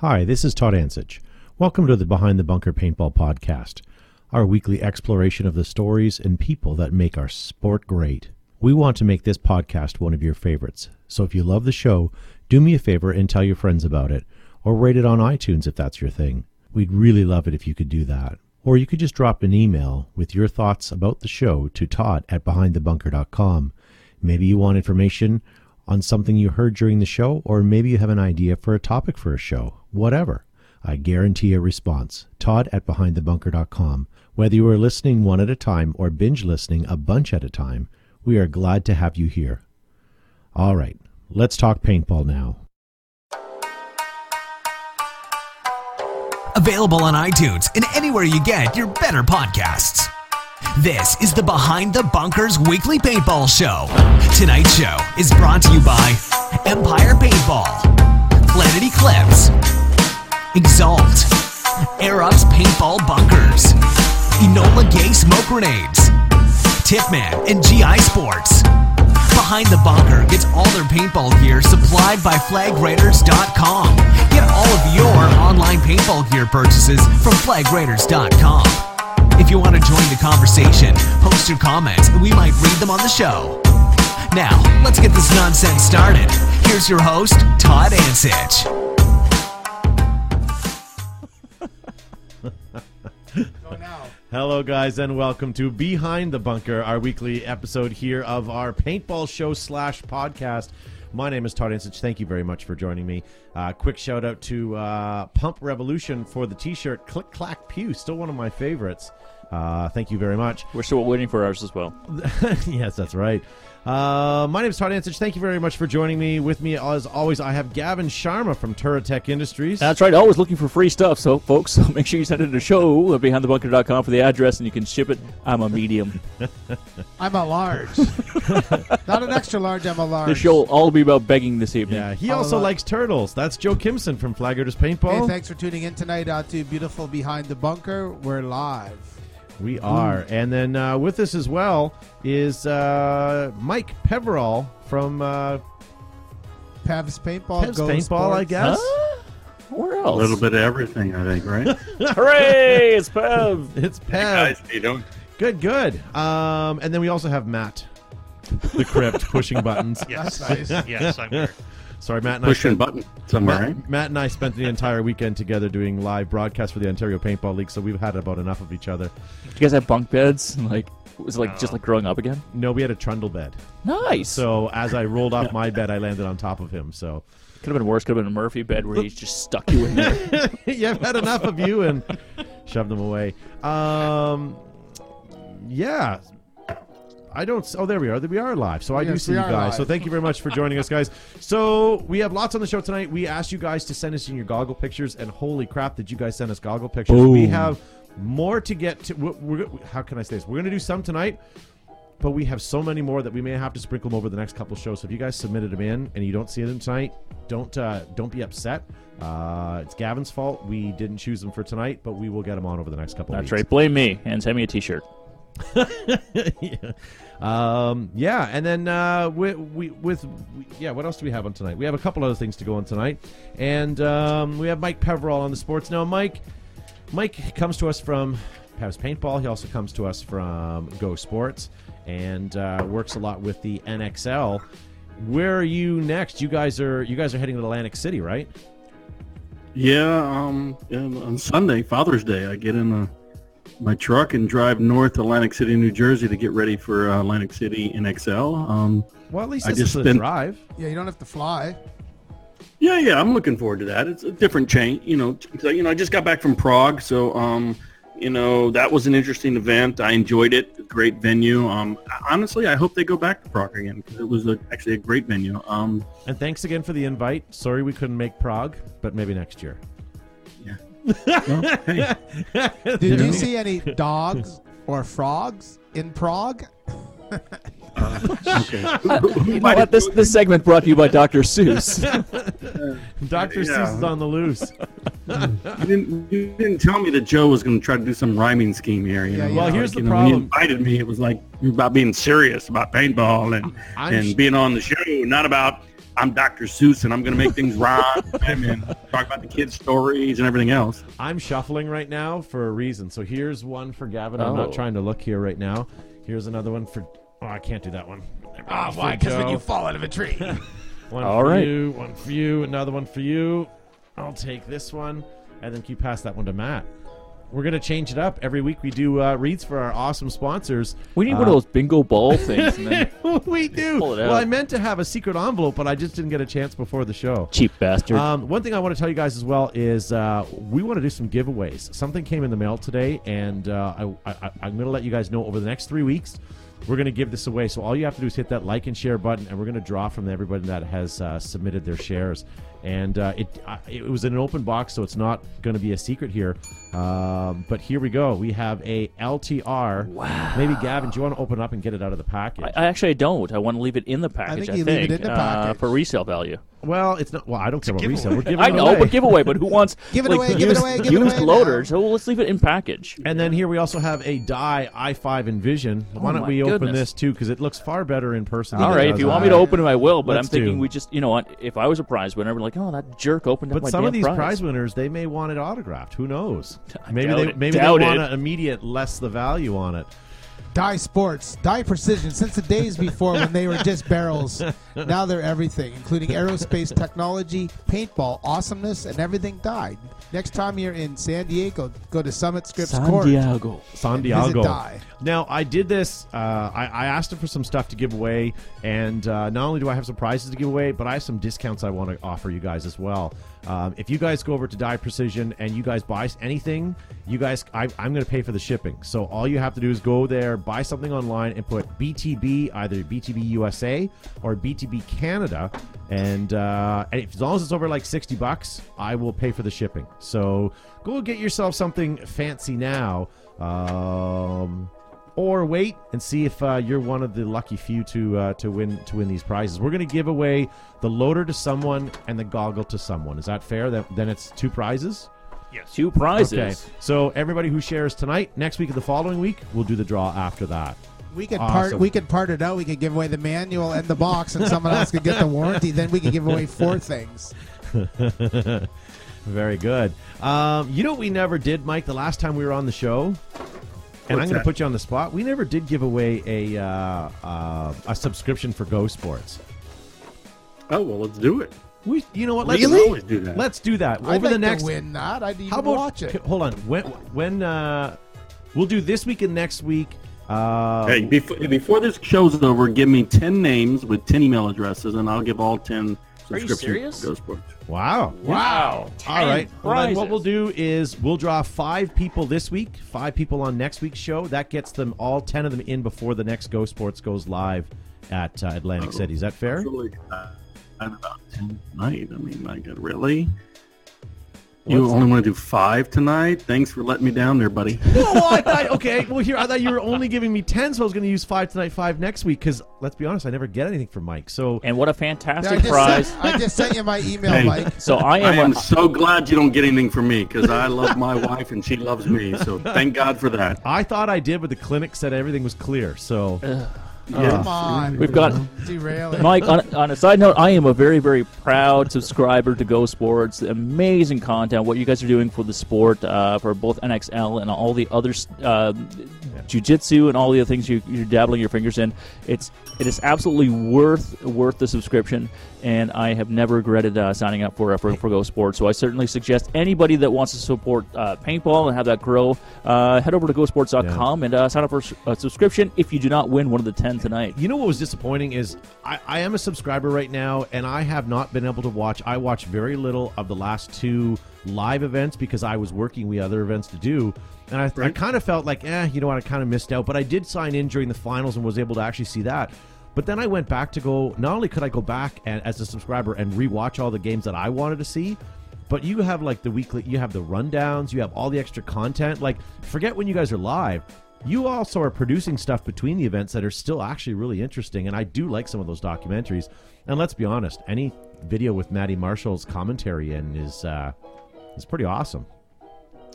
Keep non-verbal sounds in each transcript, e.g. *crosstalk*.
Hi, this is Todd Ansich. Welcome to the Behind the Bunker Paintball Podcast, our weekly exploration of the stories and people that make our sport great. We want to make this podcast one of your favorites, so if you love the show, do me a favor and tell your friends about it, or rate it on iTunes if that's your thing. We'd really love it if you could do that. Or you could just drop an email with your thoughts about the show to Todd at behindthebunker.com. Maybe you want information on something you heard during the show, or maybe you have an idea for a topic for a show. Whatever. I guarantee a response. Todd at behindthebunker.com. Whether you are listening one at a time or binge listening a bunch at a time, we are glad to have you here. All right, let's talk paintball now. Available on iTunes and anywhere you get your better podcasts. This is the Behind the Bunkers Weekly Paintball Show. Tonight's show is brought to you by Empire Paintball, Planet Eclipse, Exalt, Air Ups Paintball Bunkers, Enola Gay Smoke Grenades, Tippmann, and GI Sports. Behind the Bunker gets all their paintball gear supplied by FlagRaiders.com. Get all of your online paintball gear purchases from FlagRaiders.com. If you want to join the conversation, post your comments and we might read them on the show. Now, let's get this nonsense started. Here's your host, Todd Ansich. *laughs* Hello, guys, and welcome to Behind the Bunker, our weekly episode here of our paintball show slash podcast. My name is Todd Ansich. Thank you very much for joining me. Uh, quick shout out to uh, Pump Revolution for the T-shirt Click Clack Pew, still one of my favorites. Uh, thank you very much. We're still waiting for ours as well. *laughs* yes, that's right. Uh, my name is Todd Ansich. Thank you very much for joining me. With me, as always, I have Gavin Sharma from Turatech Industries. That's right. Always looking for free stuff. So, folks, so *laughs* make sure you send it to show at behindthebunker.com for the address and you can ship it. I'm a medium. *laughs* I'm a large. *laughs* Not an extra large, I'm a large. the show will all be about begging this evening. Yeah, he All also likes turtles. That's Joe Kimson from Flaggers Paintball. Hey, Paintball. thanks for tuning in tonight out to beautiful Behind the Bunker. We're live. We are. And then uh, with us as well is uh, Mike Peverall from uh, Pev's Paintball. Pev's Go Paintball, I guess. Huh? Where A little bit of everything, I think, right? *laughs* Hooray! It's Pev. *laughs* It's Pev. Guys, how you doing? Good, good. Um, and then we also have Matt, *laughs* the crypt, pushing buttons. Yes, nice. yes, I'm here. Sorry, Matt and Pushing I. button somewhere, Matt, right? Matt and I spent the entire weekend together doing live broadcasts for the Ontario Paintball League, so we've had about enough of each other. you guys have bunk beds? Like, was it like just like growing up again? No, we had a trundle bed. Nice. So as I rolled off my bed, I landed on top of him. So could have been worse. Could have been a Murphy bed where he's just stuck you in there. *laughs* yeah, I've had enough of you and shoved them away. Um, yeah. I don't. Oh, there we are. We are live. So I do see you guys. So thank you very much for joining us, guys. So we have lots on the show tonight. We asked you guys to send us in your goggle pictures, and holy crap, did you guys send us goggle pictures? We have more to get to. We're, we're, how can I say this? We're going to do some tonight. But we have so many more that we may have to sprinkle them over the next couple shows. So if you guys submitted them in and you don't see them tonight, don't uh, don't be upset. Uh, it's Gavin's fault. We didn't choose them for tonight, but we will get them on over the next couple. Of That's weeks. right. Blame me and send me a T-shirt. *laughs* yeah. Um, yeah, and then uh, we, we, with we, yeah, what else do we have on tonight? We have a couple other things to go on tonight, and um, we have Mike Peverall on the sports now. Mike, Mike comes to us from Pev's Paintball. He also comes to us from Go Sports, and uh, works a lot with the NXL. Where are you next? You guys are you guys are heading to Atlantic City, right? Yeah, um, on Sunday, Father's Day, I get in uh my truck and drive north to Atlantic City, New Jersey to get ready for uh, Atlantic City NXL. Um, Well, at least I just is a spent- drive. Yeah, you don't have to fly. yeah, yeah, I'm looking forward to that. It's a different chain, you know. So, you know, I just got back from Prague, so um, you know that was an interesting event. I enjoyed it. Great venue. Um, honestly, I hope they go back to Prague again because it was a, actually a great venue. Um, And thanks again for the invite. Sorry we couldn't make Prague, but maybe next year. Yeah. Well, hey, Did you see any dogs or frogs in Prague? Uh, okay. *laughs* You know what? This this segment brought to you by Dr. Seuss. *laughs* Dr. Yeah. Seuss is on the loose. You didn't, you didn't tell me that Joe was going to try to do some rhyming scheme here. You Yeah, know? Well, Like, here's the you know, When you invited me, it was like about being serious about paintball and I'm and sh- being on the show, not about I'm Dr. Seuss and I'm going to make things rhyme *laughs* and talk about the kids' stories and everything else. I'm shuffling right now for a reason. So here's one for Gavin. I'm Oh. not trying to look here right now. Here's another one for. Oh, I can't do that one. Oh, why? Because when you fall out of a tree. *laughs* *laughs* One All for right. you, one for you, another one for you. I'll take this one, and then keep pass that one to Matt. We're gonna change it up every week. We do uh, reads for our awesome sponsors. We need Uh, one of those bingo ball *laughs* things. And then, *laughs* we do. Well. I meant to have a secret envelope, but I just didn't get a chance before the show. cheap bastard. Um, one thing I want to tell you guys as well is uh, we want to do some giveaways. Something came in the mail today, and uh, I, I, I'm going to let you guys know over the next three weeks. We're going to give this away. So all you have to do is hit that like and share button, and we're going to draw from everybody that has uh, submitted their shares. And uh, it uh, it was in an open box, so it's not going to be a secret here. Um, but here we go. We have a LTR. Wow. Maybe Gavin, do you want to open up and get it out of the package? I, I actually don't. I want to leave it in the package. I think you leave it in the uh, package. for resale value. well, it's not. Well, I don't care about resale. We're giving I it know, away. but giveaway. But who wants *laughs* Give it like, away, used, give it away, give it used away loader? now. So let's leave it in package. And then here we also have a Dye i5 Envision. Why don't Oh my we open this too? Because it looks far better in person. All than it right, does if you want on- me to open it, I will. But Let's I'm thinking do. we just, you know, what? If I was a prize winner, I'd be like, oh, that jerk opened up But my some damn of these prize. prize winners, they may want it autographed. Who knows? *laughs* Maybe they maybe they want an immediate less the value on it. Dye Sports, Dye Precision. Since the days before when they were just barrels, now they're everything, including aerospace technology, paintball, awesomeness, and everything died. Next time you're in San Diego, go to Summit Scripts Court. San Diego. San Diego. Die. Now I did this. Uh, I, I asked him for some stuff to give away, and uh, not only do I have some prizes to give away, but I have some discounts I want to offer you guys as well. Um, if you guys go over to Dye Precision and you guys buy anything, you guys, I, I'm going to pay for the shipping. So all you have to do is go there, buy something online, and put BTB, either BTB USA or BTB Canada, and, uh, and if, as long as it's over like 60 bucks, I will pay for the shipping. So go get yourself something fancy now. Um, or wait and see if uh, you're one of the lucky few to uh, to win to win these prizes. We're going to give away the loader to someone and the goggle to someone. Is that fair? That, then it's two prizes. Two prizes. Okay. So everybody who shares tonight, next week and the following week, we'll do the draw after that. We could Awesome. part. We could part it out. We could give away the manual and the box, and someone else could get the warranty. Then we could give away four *laughs* things. *laughs* Very good. Um, you know what we never did, Mike, the last time we were on the show? And I'm going to put you on the spot. We never did give away a uh, uh, a subscription for Go Sports. Oh well, let's do it. We, you know what? Let's, We can always do that. Let's do that I'd over like the next. to win that. I'd even How about watch it. Hold on. When when uh, we'll do this week and next week. Uh, Hey, before, before this show's over, give me ten names with ten email addresses, and I'll give all ten Are you subscriptions serious? to Go Sports. Wow. Wow. All right. Well, then what we'll do is we'll draw five people this week, five people on next week's show. That gets them all ten of them in before the next Go Sports goes live at uh, Atlantic City. Is that fair? Actually, uh, I'm about ten tonight. I mean, my God, really? You What's- only want to do five tonight? Thanks for letting me down there, buddy. *laughs* oh, I thought okay. Well, here I thought you were only giving me ten, so I was going to use five tonight, five next week. Because let's be honest, I never get anything from Mike. So And what a fantastic just, prize. sent, I just sent you my email, Hey. Mike. So I I am. am a- so glad you don't get anything from me because I love my wife and she loves me. So *laughs* thank God for that. I thought I did, but the clinic said everything was clear. So Come on. we've got derailing. Mike, on, on a side note, I am a very, very proud subscriber to Go Sports. Amazing content, what you guys are doing for the sport, uh, for both NXL and all the other uh, jiu-jitsu and all the other things you, you're dabbling your fingers in. It's it is absolutely worth worth the subscription, and I have never regretted uh, signing up for, for for Go Sports. So I certainly suggest anybody that wants to support uh, paintball and have that grow, uh, head over to GoSports.com and uh, sign up for a subscription. If you do not win one of the ten tonight. You know what was disappointing is I, I am a subscriber right now, and I have not been able to watch. I watched very little of the last two live events because I was working. We other events to do, and I, I kind of felt like, eh, you know what, I kind of missed out. But I did sign in during the finals and was able to actually see that. But then I went back to go. Not only could I go back and as a subscriber and rewatch all the games that I wanted to see, but you have like the weekly, you have the rundowns, you have all the extra content. Like, forget when you guys are live. You also are producing stuff between the events that are still actually really interesting, and I do like some of those documentaries. And let's be honest, any video with Maddie Marshall's commentary in is uh, is pretty awesome.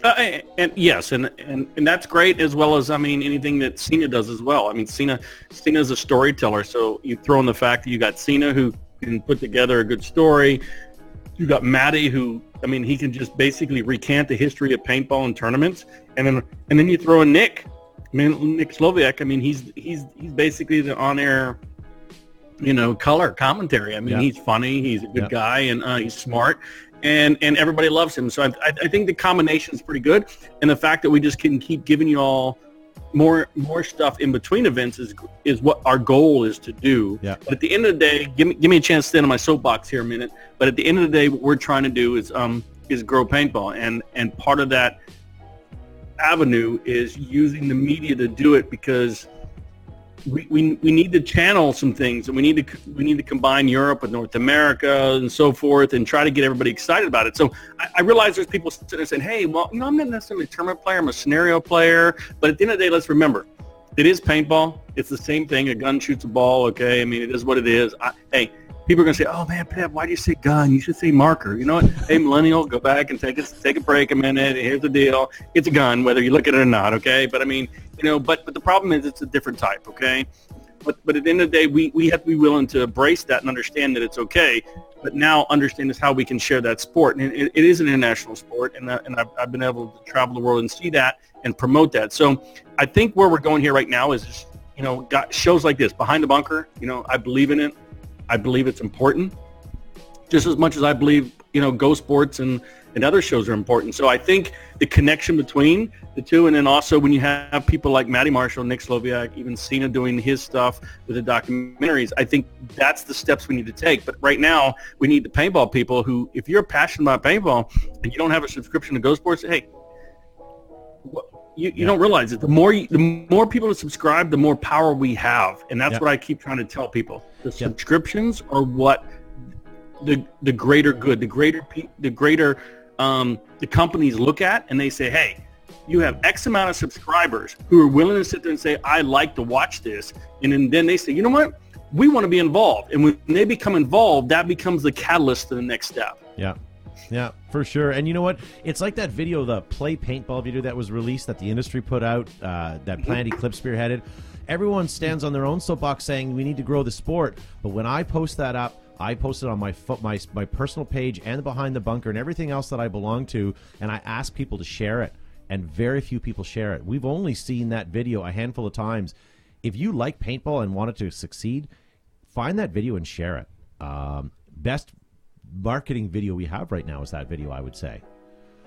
Uh, and, and yes, and, and and that's great as well as I mean anything that Cena does as well. I mean Cena Cena is a storyteller, so you throw in the fact that you got Cena who can put together a good story. You got Maddie who I mean, he can just basically recant the history of paintball and tournaments, and then and then you throw in Nick. I mean, Nick Slowiak. I mean, he's he's he's basically the on-air, you know, color commentary. I mean, Yeah. he's funny, he's a good Yeah. guy, and uh, he's smart, and and everybody loves him. So I, I I think the combination is pretty good, and the fact that we just can keep giving you all more more stuff in between events is is what our goal is to do. Yeah. But at the end of the day, give me give me a chance to stand on my soapbox here a minute. But at the end of the day, what we're trying to do is um is grow paintball, and and part of that avenue is using the media to do it because we, we, we need to channel some things and we need to we need to combine Europe with North America and so forth and try to get everybody excited about it. So I, I realize there's people sitting there saying, hey, well, you know, I'm not necessarily a tournament player, I'm a scenario player. But at the end of the day, let's remember, it is paintball. It's the same thing. A gun shoots a ball, okay? I mean, it is what it is. I, hey, people are going to say, oh, man, Pev, why do you say gun? You should say marker. You know what? *laughs* hey, millennial, go back and take a, take a break a minute. Here's the deal. It's a gun, whether you look at it or not, okay? But, I mean, you know, but, but the problem is it's a different type, okay? But, but at the end of the day, we, we have to be willing to embrace that and understand that it's okay. But now understand is how we can share that sport. And it, it is an international sport, and, uh, and I've, I've been able to travel the world and see that and promote that. So I think where we're going here right now is, you know, shows like this, Behind the Bunker, you know, I believe in it. I believe it's important just as much as I believe, you know, Go Sports and, and other shows are important. So I think the connection between the two, and then also when you have people like Matty Marshall, Nick Slowiak, even Cena doing his stuff with the documentaries, I think that's the steps we need to take. But right now, we need the paintball people who, if you're passionate about paintball and you don't have a subscription to Go Sports, hey, you, you don't realize it. The more you, the more people that subscribe, the more power we have, and that's Yeah. what I keep trying to tell people. The Yeah. subscriptions are what the the greater good, the greater the greater um, the companies look at, and they say, hey, you have X amount of subscribers who are willing to sit there and say, I like to watch this, and then, then they say, you know what, we want to be involved, and when they become involved, that becomes the catalyst to the next step. Yeah. Yeah, for sure. And you know what? It's like that video, the play paintball video that was released that the industry put out, uh, that Planet Eclipse spearheaded. Everyone stands on their own soapbox saying we need to grow the sport. But when I post that up, I post it on my fo- my my personal page and the behind the bunker and everything else that I belong to, and I ask people to share it. And very few people share it. We've only seen that video a handful of times. If you like paintball and want it to succeed, find that video and share it. Um, best marketing video we have right now is that video, I would say.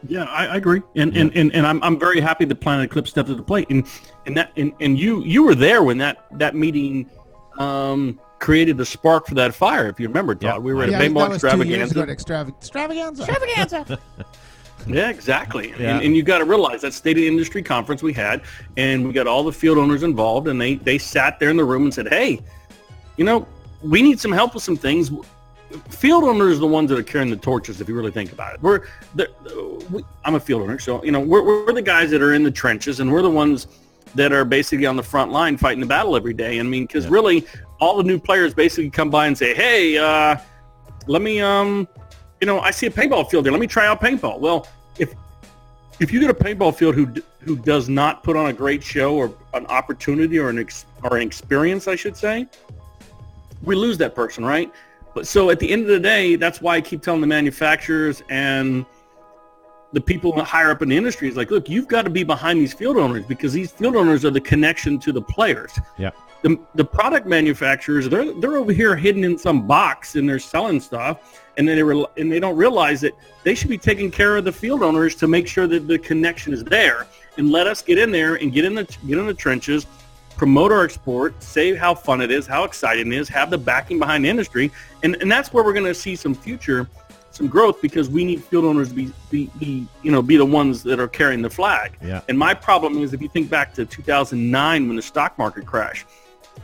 Yeah, I, I agree, and, and and and I'm I'm very happy that Planet Eclipse stepped to the plate, and and that and, and you you were there when that that meeting um, created the spark for that fire. If you remember, Todd, Yeah. we were at yeah, a paintball that was two years ago extravaganza. extravaganza. Extravaganza. *laughs* Yeah, exactly. Yeah. And, and you got to realize that state of the industry conference we had, and we got all the field owners involved, and they they sat there in the room and said, "Hey, you know, we need some help with some things." Field owners are the ones that are carrying the torches. If you really think about it, we're the, we, I'm a field owner, so you know we're we're the guys that are in the trenches, and we're the ones that are basically on the front line fighting the battle every day. I mean, because Yeah. really, all the new players basically come by and say, "Hey, uh, let me um." you know, I see a paintball field there. Let me try out paintball. Well, if if you get a paintball field who who does not put on a great show or an opportunity or an ex, or an experience, I should say, we lose that person, right? But so at the end of the day, that's why I keep telling the manufacturers and the people higher up in the industry is like, look, you've got to be behind these field owners because these field owners are the connection to the players Yeah. the, the product manufacturers they're they're over here hidden in some box and they're selling stuff and then they re- and they don't realize that they should be taking care of the field owners to make sure that the connection is there and let us get in there and get in the get in the trenches promote our export say how fun it is how exciting it is have the backing behind the industry and and that's where we're going to see some future some growth because we need field owners to be, be, be you know be the ones that are carrying the flag Yeah. and my problem is if you think back to 2009 when the stock market crashed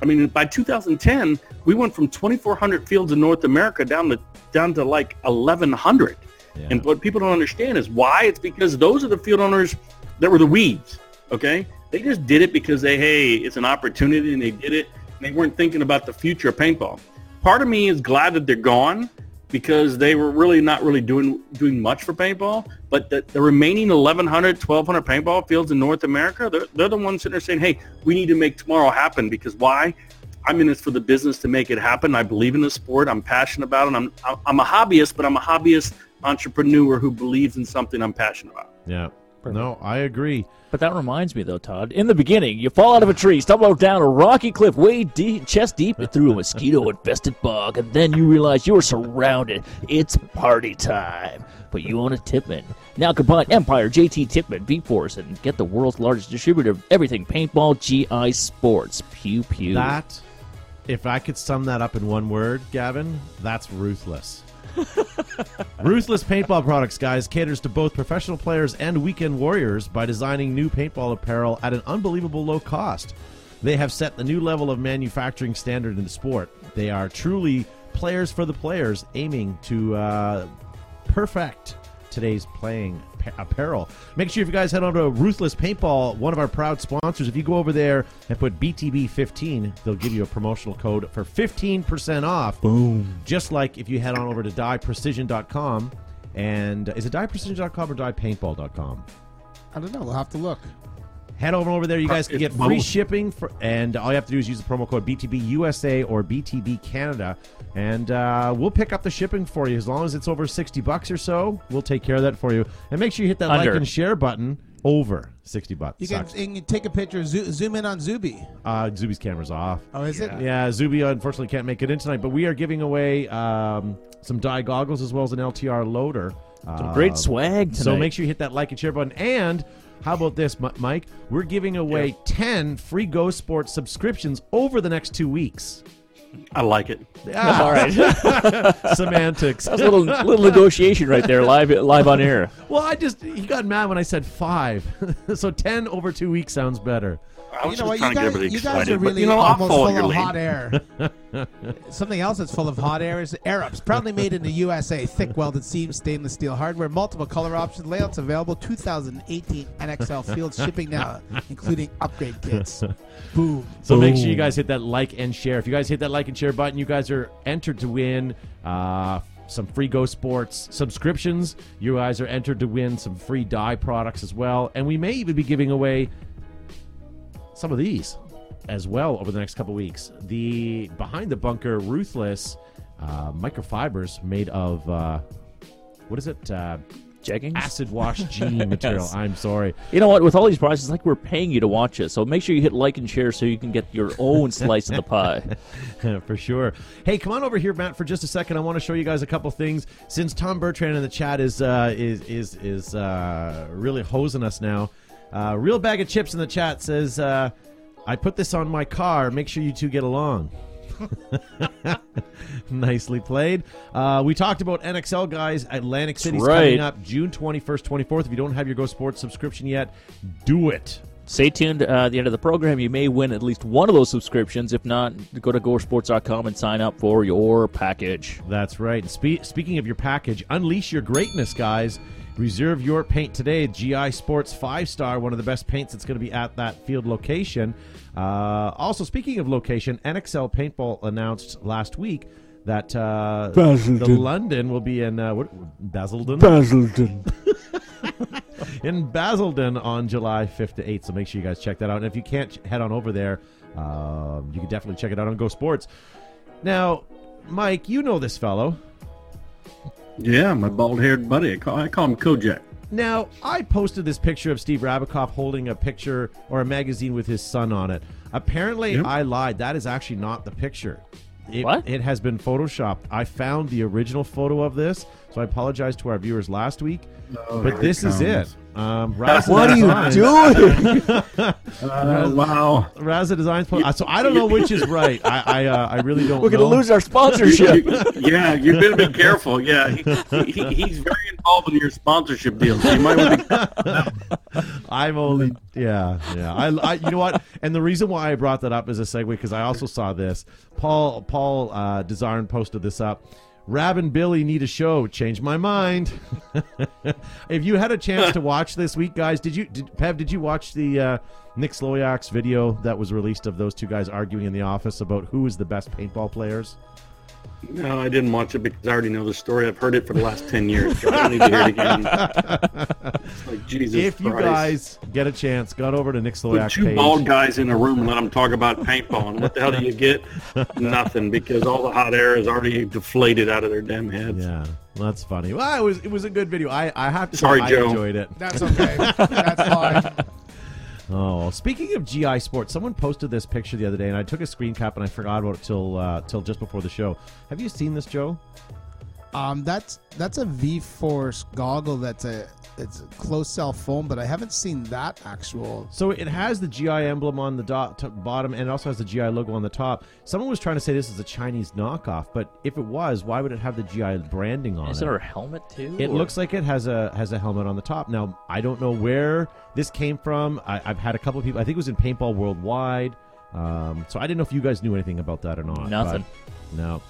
I mean, by 2010, we went from 2,400 fields in North America down to down to like 1,100. Yeah. And what people don't understand is why. It's because those are the field owners that were the weeds. Okay, they just did it because they hey, it's an opportunity, and they did it. And they weren't thinking about the future of paintball. Part of me is glad that they're gone because they were really not really doing doing much for paintball. But the, the remaining 1,100, 1,200 paintball fields in North America, they're, they're the ones sitting there saying, hey, we need to make tomorrow happen because why? I'm in this for the business to make it happen. I believe in the sport. I'm passionate about it. I'm I'm a hobbyist, but I'm a hobbyist entrepreneur who believes in something I'm passionate about. Yeah. No, I agree. But that reminds me, though, Todd. In the beginning, you fall out of a tree, stumble down a rocky cliff, way deep, chest deep, through a mosquito-infested bog, and then you realize you are surrounded. It's party time. But you own a Tippmann. Now combine Empire, JT Tippmann, V-Force, and get the world's largest distributor of everything paintball, GI Sports. Pew pew. That, if I could sum that up in one word, Gavin, that's ruthless. *laughs* Ruthless Paintball Products, guys, caters to both professional players and weekend warriors by designing new paintball apparel at an unbelievable low cost. They have set the new level of manufacturing standard in the sport. They are truly players for the players, aiming to uh, perfect today's playing apparel. Make sure if you guys head on to Ruthless Paintball, one of our proud sponsors, if you go over there and put BTB15, they'll give you a promotional code for 15% off. Boom. Just like if you head on over to dyeprecision.com and uh, is it dyeprecision.com or dyepaintball.com? I don't know. We'll have to look. Head over over there. You guys can get free shipping for, and all you have to do is use the promo code BTB USA or BTB Canada, and uh, we'll pick up the shipping for you as long as it's over sixty bucks or so. We'll take care of that for you, and make sure you hit that Under. like and share button over sixty bucks. You can, you can take a picture, zo- zoom in on Zuby. uh, Zuby's camera's off. Oh, is it? Yeah, Zuby unfortunately can't make it in tonight, but we are giving away um, some dye goggles as well as an LTR loader. Some great Um, swag tonight. So make sure you hit that like and share button. And how about this, Mike? We're giving away 10 free Go Sports subscriptions over the next two weeks. I like it. Ah, All right. *laughs* semantics. That's a little little negotiation right there, live live on air. well, I just, he got mad when I said five. *laughs* so 10 over two weeks sounds better. I was You know what? trying You to get guys, everybody you guys excited. are but, really you know, almost full of lead. hot air. *laughs* Something else that's full of hot air is Air Ups. Proudly made in the USA. Thick welded seams, stainless steel hardware, multiple color options, layouts available. 2018 NXL field *laughs* shipping now, including upgrade kits. *laughs* Boom. So make sure you guys hit that like and share. If you guys hit that like and share button, you guys are entered to win uh, some free Go Sports subscriptions. You guys are entered to win some free dye products as well. And we may even be giving away some of these as well over the next couple weeks. The Behind the Bunker Ruthless uh, microfibers made of, uh, what is it? Uh, Jeggings. acid wash jean *laughs* material. Yes. I'm sorry. You know what? With all these prizes, it's like we're paying you to watch it. So make sure you hit like and share so you can get your own *laughs* slice of the pie. *laughs* for sure. Hey, come on over here, Matt, for just a second. I want to show you guys a couple things. Since Tom Bertrand in the chat is uh, is is is uh, really hosing us now. Uh, Real bag of chips in the chat says, uh, "I put this on my car. Make sure you two get along." *laughs* Nicely played. Uh, we talked about NXL guys. Atlantic City's right. coming up June 21st, 24th. If you don't have your Go Sports subscription yet, do it. Stay tuned uh, at the end of the program. You may win at least one of those subscriptions. If not, go to gosports.com and sign up for your package. That's right. Spe- speaking of your package, unleash your greatness, guys. Reserve your paint today. GI Sports five star, one of the best paints that's going to be at that field location. Uh, also, speaking of location, NXL Paintball announced last week that uh, the London will be in uh, what, Basildon Basildon. *laughs* in Basildon on July 5th to 8th. So make sure you guys check that out. And if you can't head on over there, um, you can definitely check it out on Go Sports. Now, Mike, you know this fellow. Yeah, my bald-haired buddy. I call, I call him Kojak. Now, I posted this picture of Steve Rabackoff holding a picture or a magazine with his son on it. Apparently, Yep. I lied. That is actually not the picture. It, What? It has been photoshopped. I found the original photo of this, so I apologize to our viewers last week. Oh, but here this it is it. Um, *laughs* Raza What are you Designs- doing? *laughs* Uh, wow. Raza Designs. po- uh, So I don't know which is right. I I, uh, I really don't. We're going to lose our *laughs* sponsorship. yeah, you better be careful. Yeah, he, he, he's very involved in your sponsorship deals. So you might want to *laughs* I'm only yeah yeah. I, I you know what? And the reason why I brought that up as a segue because I also saw this. Paul Paul uh, Desarn posted this up. Rab and Billy need a show. Change my mind. *laughs* if you had a chance to watch this week, guys, did you did, Pev? Did you watch the uh, Nick Slowiak's video that was released of those two guys arguing in the office about who is the best paintball players? No, I didn't watch it because I already know the story. I've heard it for the last ten years. So I don't need to hear it again. *laughs* Like Jesus if you Christ. guys get a chance, got over to Nick Put Slowiak two page. bald guys in a room and let them talk about paintball. And what the hell do you get? *laughs* Nothing, because all the hot air is already deflated out of their damn heads. Yeah, well, that's funny. Well, it was it was a good video. I I have to Sorry, say I Joe. enjoyed it. That's okay. That's fine. *laughs* Oh, speaking of GI Sports, someone posted this picture the other day, and I took a screen cap and I forgot about it till uh, till just before the show. Have you seen this, Joe? Um, that's that's a V Force goggle. That's a it's a closed cell foam, but I haven't seen that actual. So it has the GI emblem on the dot t- bottom, and it also has the GI logo on the top. Someone was trying to say this is a Chinese knockoff, but if it was, why would it have the GI branding on Is it? it her helmet too? It or- looks like it has a has a helmet on the top. Now I don't know where this came from. I, I've had a couple of people. I think it was in Paintball Worldwide. Um, so I didn't know if you guys knew anything about that or not. Nothing. No.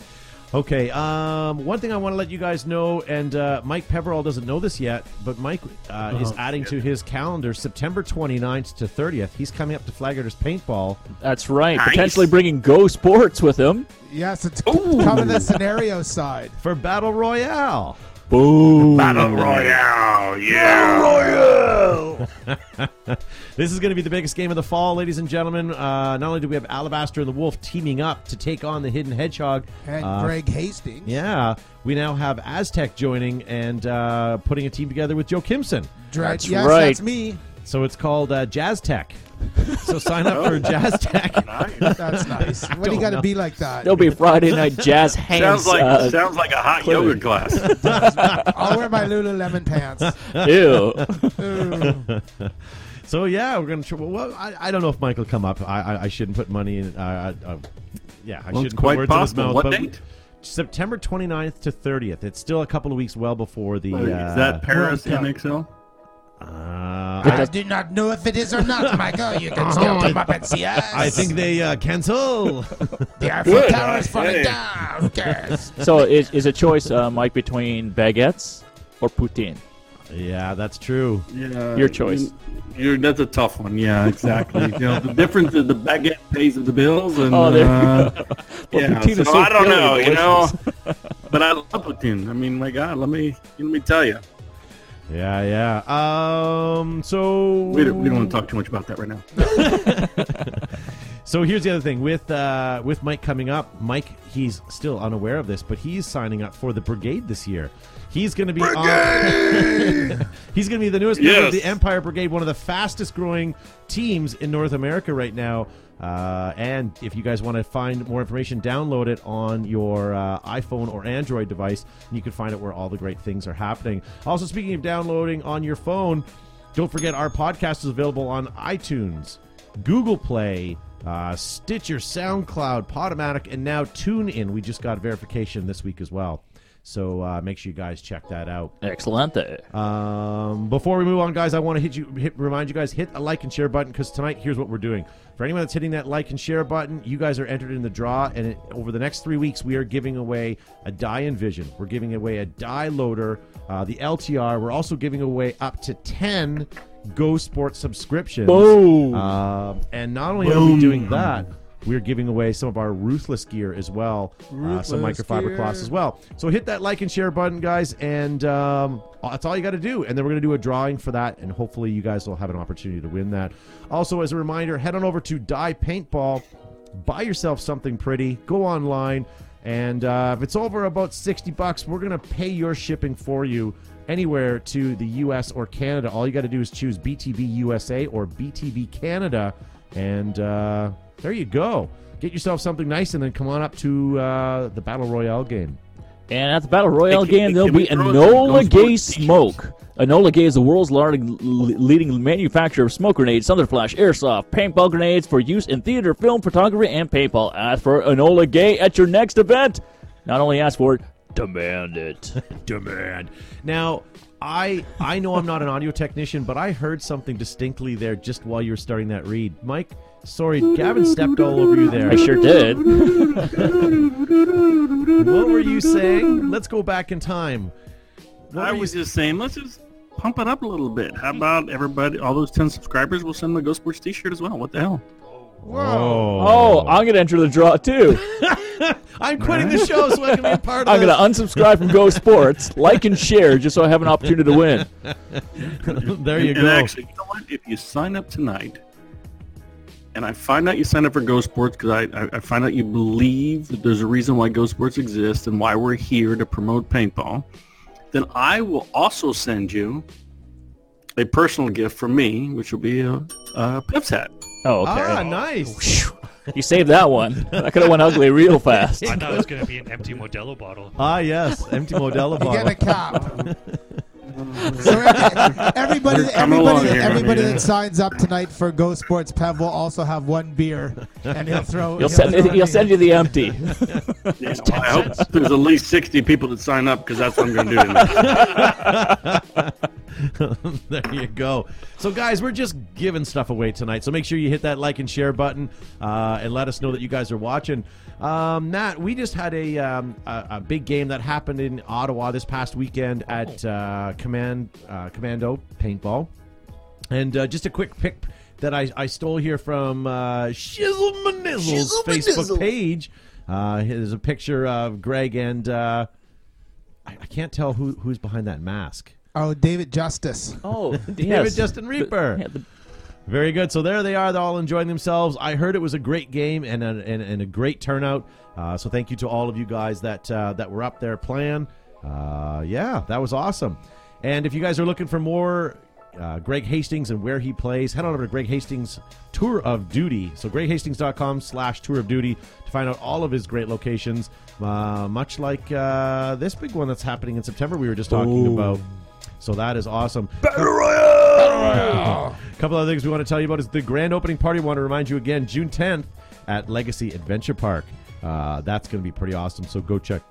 Okay. Um, one thing I want to let you guys know, and uh, Mike Peverall doesn't know this yet, but Mike uh, is adding to his calendar September 29th to 30th. He's coming up to Flagger's Paintball. That's right. Nice. Potentially bringing Go Sports with him. Yes, it's coming to the scenario side. for Battle Royale. Boom. Battle Royale, yeah. *laughs* This is going to be the biggest game of the fall, ladies and gentlemen. Uh, not only do we have Alabaster and the Wolf teaming up to take on the Hidden Hedgehog, And uh, Greg Hastings. yeah, we now have Aztec joining and uh, putting a team together with Joe Kimson. Dra- That's yes, right. that's me. So it's called uh, Jazz Tech. So sign up for *laughs* Jazz Tech. That's nice. What do you got to be like that? There'll be Friday night jazz hands. Sounds like uh, sounds like a hot clearly. yoga class. *laughs* I'll wear my Lululemon pants. ew. Ooh. So yeah, we're gonna. Try, well, I, I don't know if Mike will come up. I I, I shouldn't put money in. Uh, uh, yeah, I Well, shouldn't put quite words in his possible. mouth. What but date? September 29th to 30th. It's still a couple of weeks well before the. Uh, Is that Paris World Cup. NXL? Uh, I I, do not know if it is or not, *laughs* Michael. You can still come up and see us. I think they uh, cancel. *laughs* the Eiffel Good. Tower is falling Hey. down. Who cares? *laughs* So is, is a choice, uh, Mike, between baguettes or poutine? yeah, that's true. Yeah, Your choice. You're, that's a tough one. Yeah, exactly. you know, the difference is the baguette pays the bills, and Oh, there you uh, go. Well, yeah. poutine So, is so I don't filling know, and you know, but I love poutine. I mean, my God, let me let me tell you, Yeah, yeah. Um. So we don't, we don't want to talk too much about that right now. *laughs* So here's the other thing with uh, with Mike coming up. Mike, he's still unaware of this, but he's signing up for the brigade this year. He's going to be on, *laughs* he's going to be the newest member of the Empire Brigade, one of the fastest growing teams in North America right now. Uh, and if you guys want to find more information, download it on your uh, iPhone or Android device, and you can find it where all the great things are happening. Also, speaking of downloading on your phone, don't forget our podcast is available on iTunes, Google Play, uh, Stitcher, SoundCloud, Podomatic, and now TuneIn. We just got verification this week as well. So uh, make sure you guys check that out. Excellent. Um, before we move on, guys, I want to hit you, hit, remind you guys, hit a like and share button because tonight, here's what we're doing. For anyone that's hitting that like and share button, you guys are entered in the draw, and it, over the next three weeks, we are giving away a Dye Envision. We're giving away a Dye loader, uh, the LTR. We're also giving away up to ten Go Sports subscriptions. Boom. Uh, and not only are we doing that, we're giving away some of our ruthless gear as well, uh, some microfiber gear. cloths as well. So hit that like and share button, guys, and um, that's all you got to do. And then we're going to do a drawing for that, and hopefully you guys will have an opportunity to win that. Also, as a reminder, head on over to Dye Paintball, buy yourself something pretty, go online, and uh, if it's over about sixty bucks, we're going to pay your shipping for you. Anywhere to the U.S. or Canada, all you got to do is choose BTB USA or BTB Canada, and uh, there you go. Get yourself something nice, and then come on up to uh, the Battle Royale game. And at the Battle Royale Hey, can- game, there'll can be throw some Enola Gay Smoke. Enola Gay is the world's largest, leading manufacturer of smoke grenades, thunderflash, airsoft, paintball grenades for use in theater, film, photography, and paintball. Ask for Enola Gay at your next event. Not only ask for it, demand it. *laughs* Demand. Now, I I know I'm not an audio technician, but I heard something distinctly there just while you were starting that read. Mike, sorry, Gavin stepped all over you there. I sure did. What were you saying? Let's go back in time. What I were you was just saying, let's just pump it up a little bit. How about everybody, all those 10 subscribers will send them a Go Sports t-shirt as well? What the hell? Whoa. Oh, I'm gonna enter the draw too. *laughs* I'm quitting the show so I can be a part of it. I'm gonna unsubscribe from Go Sports, *laughs* like and share, just so I have an opportunity to win. *laughs* there you and, go. and actually, you know what? If you sign up tonight, and I find out you sign up for Go Sports because I, I, I find out you believe that there's a reason why Go Sports exists and why we're here to promote paintball, then I will also send you a personal gift from me, which will be a, a Pips hat. Oh, okay. Ah, nice. You saved that one. That could have went ugly real fast. *laughs* I thought it was going to be an empty Modelo bottle. Ah, yes. Empty Modelo You get a bottle. cap. *laughs* so every- everybody, They're coming along everybody, everybody that signs up tonight for Go Sports Pev will also have one beer, and he'll throw. He'll send, throw he'll send you the empty. *laughs* You know, I hope there's at least 60 people that sign up because that's what I'm going to do tonight. *laughs* there you go. So, guys, we're just giving stuff away tonight. So make sure you hit that like and share button uh, and let us know that you guys are watching. Um, Matt, we just had a, um, a a big game that happened in Ottawa this past weekend at uh, Command uh, Commando Paintball, and uh, just a quick pick that I, I stole here from uh, Shizzle Manizzle's Facebook page. Uh, there's a picture of Greg and uh, I, I can't tell who who's behind that mask. Oh, David Justice. Oh, *laughs* David yes. Justin Reaper. Yeah, the- Very good. So there they are. They're all enjoying themselves. I heard it was a great game and a, and, and a great turnout. Uh, so thank you to all of you guys that uh, that were up there playing. Uh, yeah, that was awesome. And if you guys are looking for more uh, Greg Hastings and where he plays, head on over to Greg Hastings Tour of Duty. So greghastings.com slash tour of duty to find out all of his great locations. Uh, much like uh, this big one that's happening in September we were just talking about. So that is awesome. A couple other things we want to tell you about is the grand opening party. We want to remind you again, June 10th at Legacy Adventure Park. Uh, that's going to be pretty awesome. So go check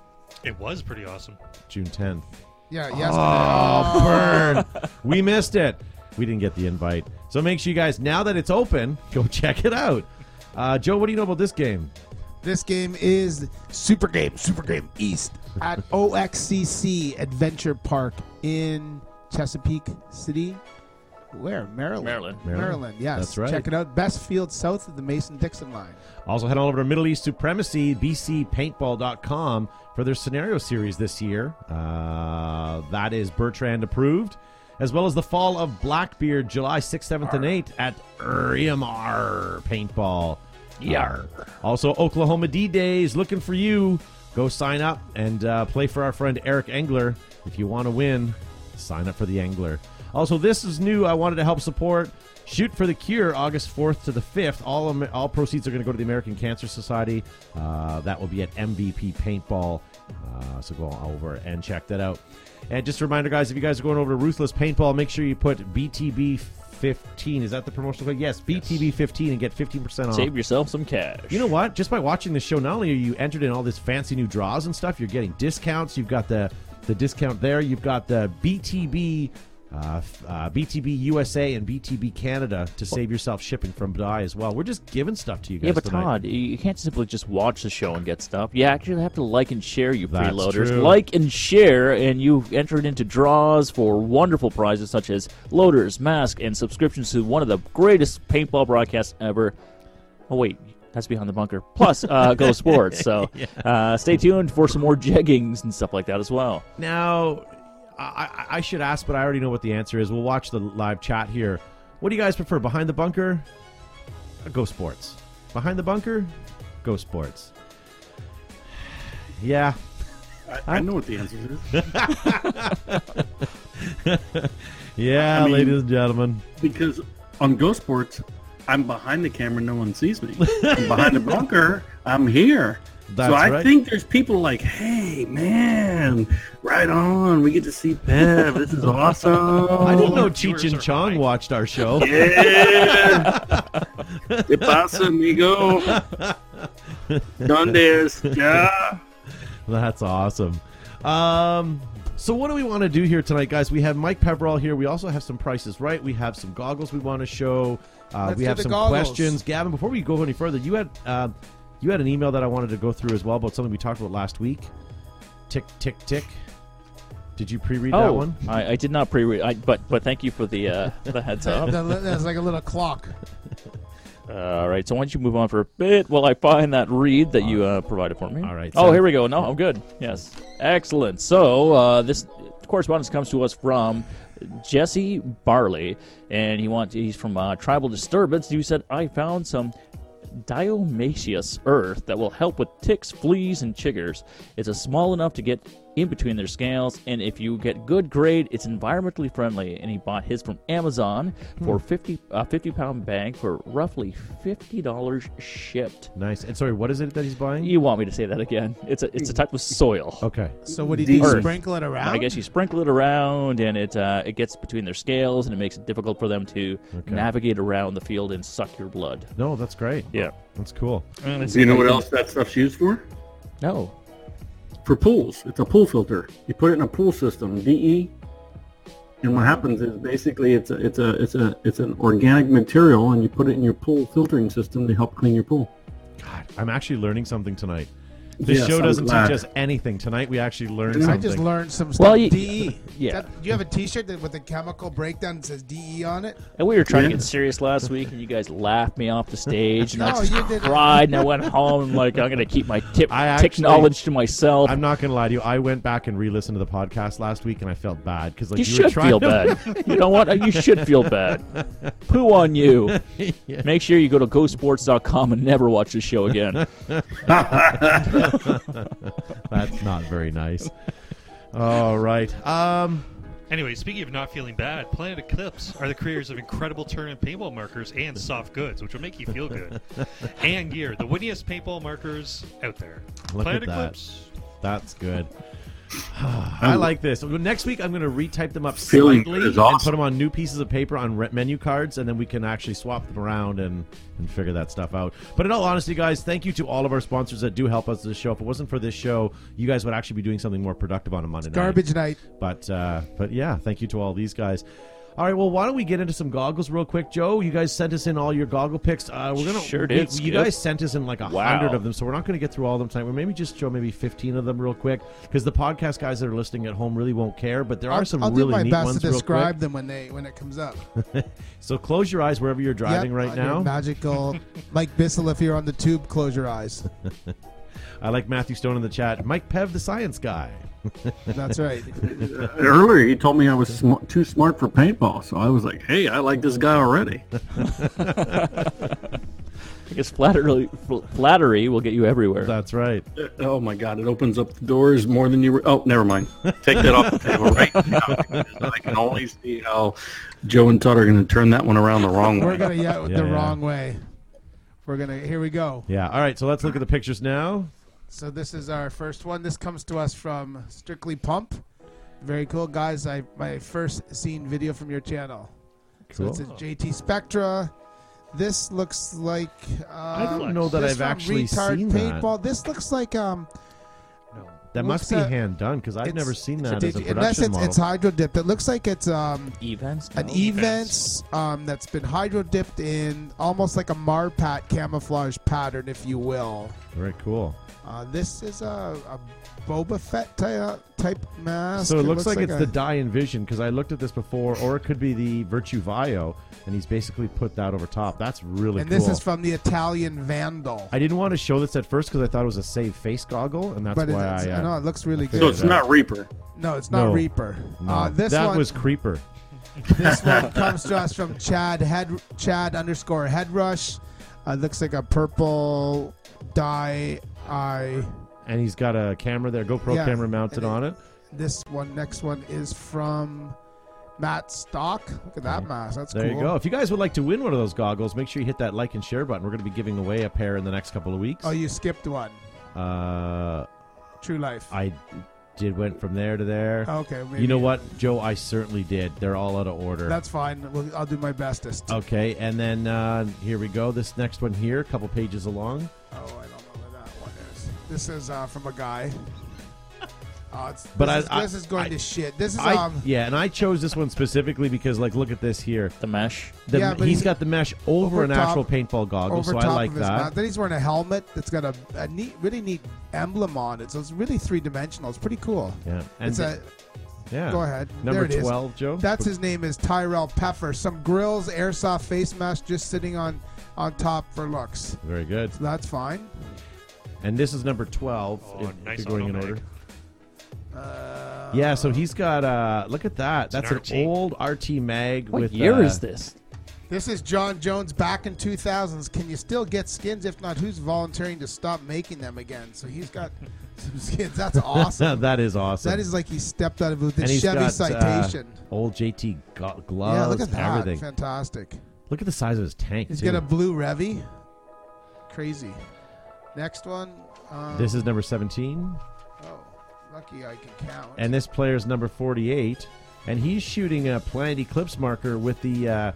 It was pretty awesome. June 10th. Yeah, yesterday. Oh, burn. *laughs* we missed it. We didn't get the invite. So make sure you guys, now that it's open, go *laughs* check it out. Uh, Joe, what do you know about this game? This game is Super Game, Super Game East at *laughs* OXCC Adventure Park in Chesapeake City. Where? Maryland. Maryland. Maryland. Maryland, yes. That's right. Check it out. Best field south of the Mason Dixon line. Also, head on over to Middle East Supremacy, bcpaintball.com for their scenario series this year. Uh, that is Bertrand approved, as well as the fall of Blackbeard, July 6th, 7th, and 8th at EMR Paintball. Yar. Also, Oklahoma D Days looking for you. Go sign up and uh, play for our friend Eric Engler. If you want to win, sign up for the Engler. Also, this is new. I wanted to help support Shoot for the Cure, August 4th to the 5th. All all proceeds are going to go to the American Cancer Society. Uh, that will be at MVP Paintball. Uh, so go over and check that out. And just a reminder, guys, if you guys are going over to Ruthless Paintball, make sure you put BTB 15. Is that the promotional code? Yes, BTB 15 and get 15% off. Save yourself some cash. You know what? Just by watching the show, not only are you entered in all this fancy new draws and stuff, you're getting discounts. You've got the the discount there. You've got the BTB. Uh, uh, BTB USA and BTB Canada to save yourself shipping from Dye as well. We're just giving stuff to you guys Yeah, but tonight. Todd, you you can't simply just watch the show and get stuff. You actually have to like and share, you That's freeloaders. true. Like and share, and you've entered into draws for wonderful prizes such as loaders, mask, and subscriptions to one of the greatest paintball broadcasts ever. Oh wait, that's behind the bunker. Plus, uh, *laughs* Go Sports. So uh, stay tuned for some more jeggings and stuff like that as well. Now, I, I- should ask, but I already know what the answer is. We'll watch the live chat here. What do you guys prefer, behind the bunker? Go Sports. Behind the bunker? Go Sports. *sighs* Yeah, I, I know what the answer is. *laughs* yeah, I mean- ladies and gentlemen. because on Go Sports, I'm behind the camera, no one sees me. I'm behind the *laughs* bunker, I'm here. That's so I right. think there's people like, hey man, right on, we get to see Pev. This is awesome. I didn't know our viewers Cheech and Chong high. watched our show. Yeah. *laughs* ¿Qué pasa, amigo? ¿Dónde es? Yeah. That's awesome. Um, so what do we want to do here tonight, guys? We have Mike Peverall here. We also have some prices right. We have some goggles we want to show. Uh, Let's we do have the some goggles. questions. Gavin, before we go any further, you had uh, you had an email that I wanted to go through as well about something we talked about last week. Tick tick tick. Did you pre-read that one? I, I did not pre-read, I, but but thank you for the uh, the heads up. That- That's like a little clock. *laughs* All right, so why don't you move on for a bit while I find that read that you uh, provided for me? All right, Oh, here we go. No, I'm good. Yes. Excellent. So uh, this correspondence comes to us from Jesse Barley, and he wants he's from uh, Tribal Disturbance. He said, "I found some." Diatomaceous earth that will help with ticks, fleas, and chiggers. It's a small enough to get in between their scales, and if you get good grade, it's environmentally friendly. And he bought his from Amazon for 50 a 50 pound bag for roughly fifty dollars shipped. Nice. And sorry, what is it that he's buying? You want me to say that again? It's a it's a type of soil. Okay. So what do you do? Earth. Sprinkle it around? I guess you sprinkle it around, and it uh, it gets between their scales, and it makes it difficult for them to Okay. navigate around the field and suck your blood. No, that's great. Yeah. That's cool. Do you know what else that stuff's used for? No. For pools. It's a pool filter. You put it in a pool system, DE. And what happens is basically it's a it's a it's a it's an organic material and you put it in your pool filtering system to help clean your pool. God, I'm actually learning something tonight. This Yes, show I'm doesn't glad. teach us anything. Tonight we actually learned I something. I just learned some stuff. Well, you- DE. yeah. That- do you have a T-shirt that, with a chemical breakdown that says DE on it? And we were trying to get serious last week, and you guys laughed me off the stage, and *laughs* No, I just you didn't. cried, and I went home. and like, I'm gonna keep my tip I tick knowledge to myself. I'm not gonna lie to you. I went back and re-listened to the podcast last week, and I felt bad because like you you, were should trying feel to- bad. *laughs* you know what? You should feel bad. Poo on you. *laughs* Make sure you go to GoSports.com and never watch the show again. *laughs* That's not very nice. All right. Um. Anyway, speaking of not feeling bad, Planet Eclipse are the creators of incredible tournament paintball markers and soft goods, which will make you feel good. *laughs* and gear, the winniest paintball markers out there. Look Planet at that. Eclipse. That's good. I like this. Next week, I'm going to retype them up Feeling slightly good is and awesome. put them on new pieces of paper on re- menu cards, and then we can actually swap them around and, and figure that stuff out. But in all honesty, guys, thank you to all of our sponsors that do help us with this show. If it wasn't for this show, you guys would actually be doing something more productive on a Monday night. Garbage night. But uh, but yeah, thank you to all these guys. All right, well, why don't we get into some goggles real quick, Joe? You guys sent us in all your goggle picks. Uh, we're gonna Sure we- did, You guys sent us in like a Wow. hundred of them, so we're not going to get through all of them tonight. We're maybe just show maybe fifteen of them real quick because the podcast guys that are listening at home really won't care. But there are I'll, some I'll really do my best ones to describe them when they when it comes up. *laughs* So close your eyes wherever you're driving Yep, right on now. Magical. *laughs* Mike Bissell, if you're on the tube, close your eyes. *laughs* I like Matthew Stone in the chat. Mike Pev, the science guy. That's right. *laughs* Earlier he told me I was sm- too smart for paintball, so I was like, "Hey, I like this guy already." *laughs* I guess flattery, flattery will get you everywhere. That's right. Uh, Oh my God! It opens up the doors more than you were. Oh, never mind. Take that off the table right now. I can only see how Joe and Todd are going to turn that one around the wrong way. We're gonna yeah, Yeah, the yeah. wrong way. We're gonna here we go. Yeah. All right. So let's look at the pictures now. So this is our first one. This comes to us from Strictly Pump. Very cool, guys. I my first seen video from your channel. So it's a JT Spectra. This looks like um, I don't know that I've from actually retard seen that. paintball. This looks like um That Looks must be at- hand done because I've never seen it's that a as a JT unless production it's, model. it's hydro dipped. It looks like it's um Events? an No? events um that's been hydro dipped in almost like a Marpat camouflage pattern, if you will. Very cool. Uh, this is a, a Boba Fett ty- type mask. So it, looks, like, it's a- the Dye Envision because I looked at this before, or it could be the Virtue Vio, and he's basically put that over top. That's really and cool. this is from the Italian Vandal. I didn't want to show this at first because I thought it was a Save Phace goggle, and that's but why it's, I. Uh, no, it looks really good. So it's not Reaper. no, it's not No. Reaper. no, Uh, this that one, was Creeper. *laughs* this one comes to us from Chad Head Chad underscore Head Rush. Uh, looks like a purple Dye eye. And he's got a camera there, GoPro Yeah, camera mounted and it- on it. This one, next one is from Matt Stock. Look at that mask. That's There cool. you go. If you guys would like to win one of those goggles, make sure you hit that like and share button. We're going to be giving away a pair in the next couple of weeks. Oh, you skipped one. uh, True Life. I did went from there to there. okay. Maybe. you know what, Joe? I certainly did. They're all out of order. That's fine. We'll, I'll do my bestest. Okay, and then uh, here we go. This next one here, a couple pages along. Oh, I This is uh, from a guy. Oh, *laughs* it's, But this, I- is, I- this is going I- to shit. This is I, um. yeah, and I chose this one specifically because, like, look at this here. The mesh. The, Yeah, but he's he- got the mesh over, over an top- actual paintball goggle, over so top I like of his that. mouth. Then he's wearing a helmet that's got a, a neat, really neat emblem on it. So it's really three dimensional. It's pretty cool. Yeah, and it's a. yeah. Go ahead. Number there it is. twelve, Joe. That's his name is Tyrell Peffer. Some grills, airsoft face mask, just sitting on on top for looks. Very good. So that's fine. And this is number 12 Oh, if, nice if you're going in order. mag. Uh, Yeah, so he's got uh look at that. It's an That's RT. an old RT mag What with year uh, is this? This is John Jones back in 2000s. Can you still get skins? If not, who's volunteering to stop making them again? So he's got *laughs* some skins. That's awesome. *laughs* that is awesome. that is like he stepped out of with the and he's Chevy got, uh, Citation. old JT go- gloves, yeah, look at that. everything. Fantastic. Look at the size of his tank. He's too. got a blue Revy. Crazy. Next one. Um, This is number 17 Oh, lucky I can count. and this player is number 48 and he's shooting a Planet Eclipse marker with the uh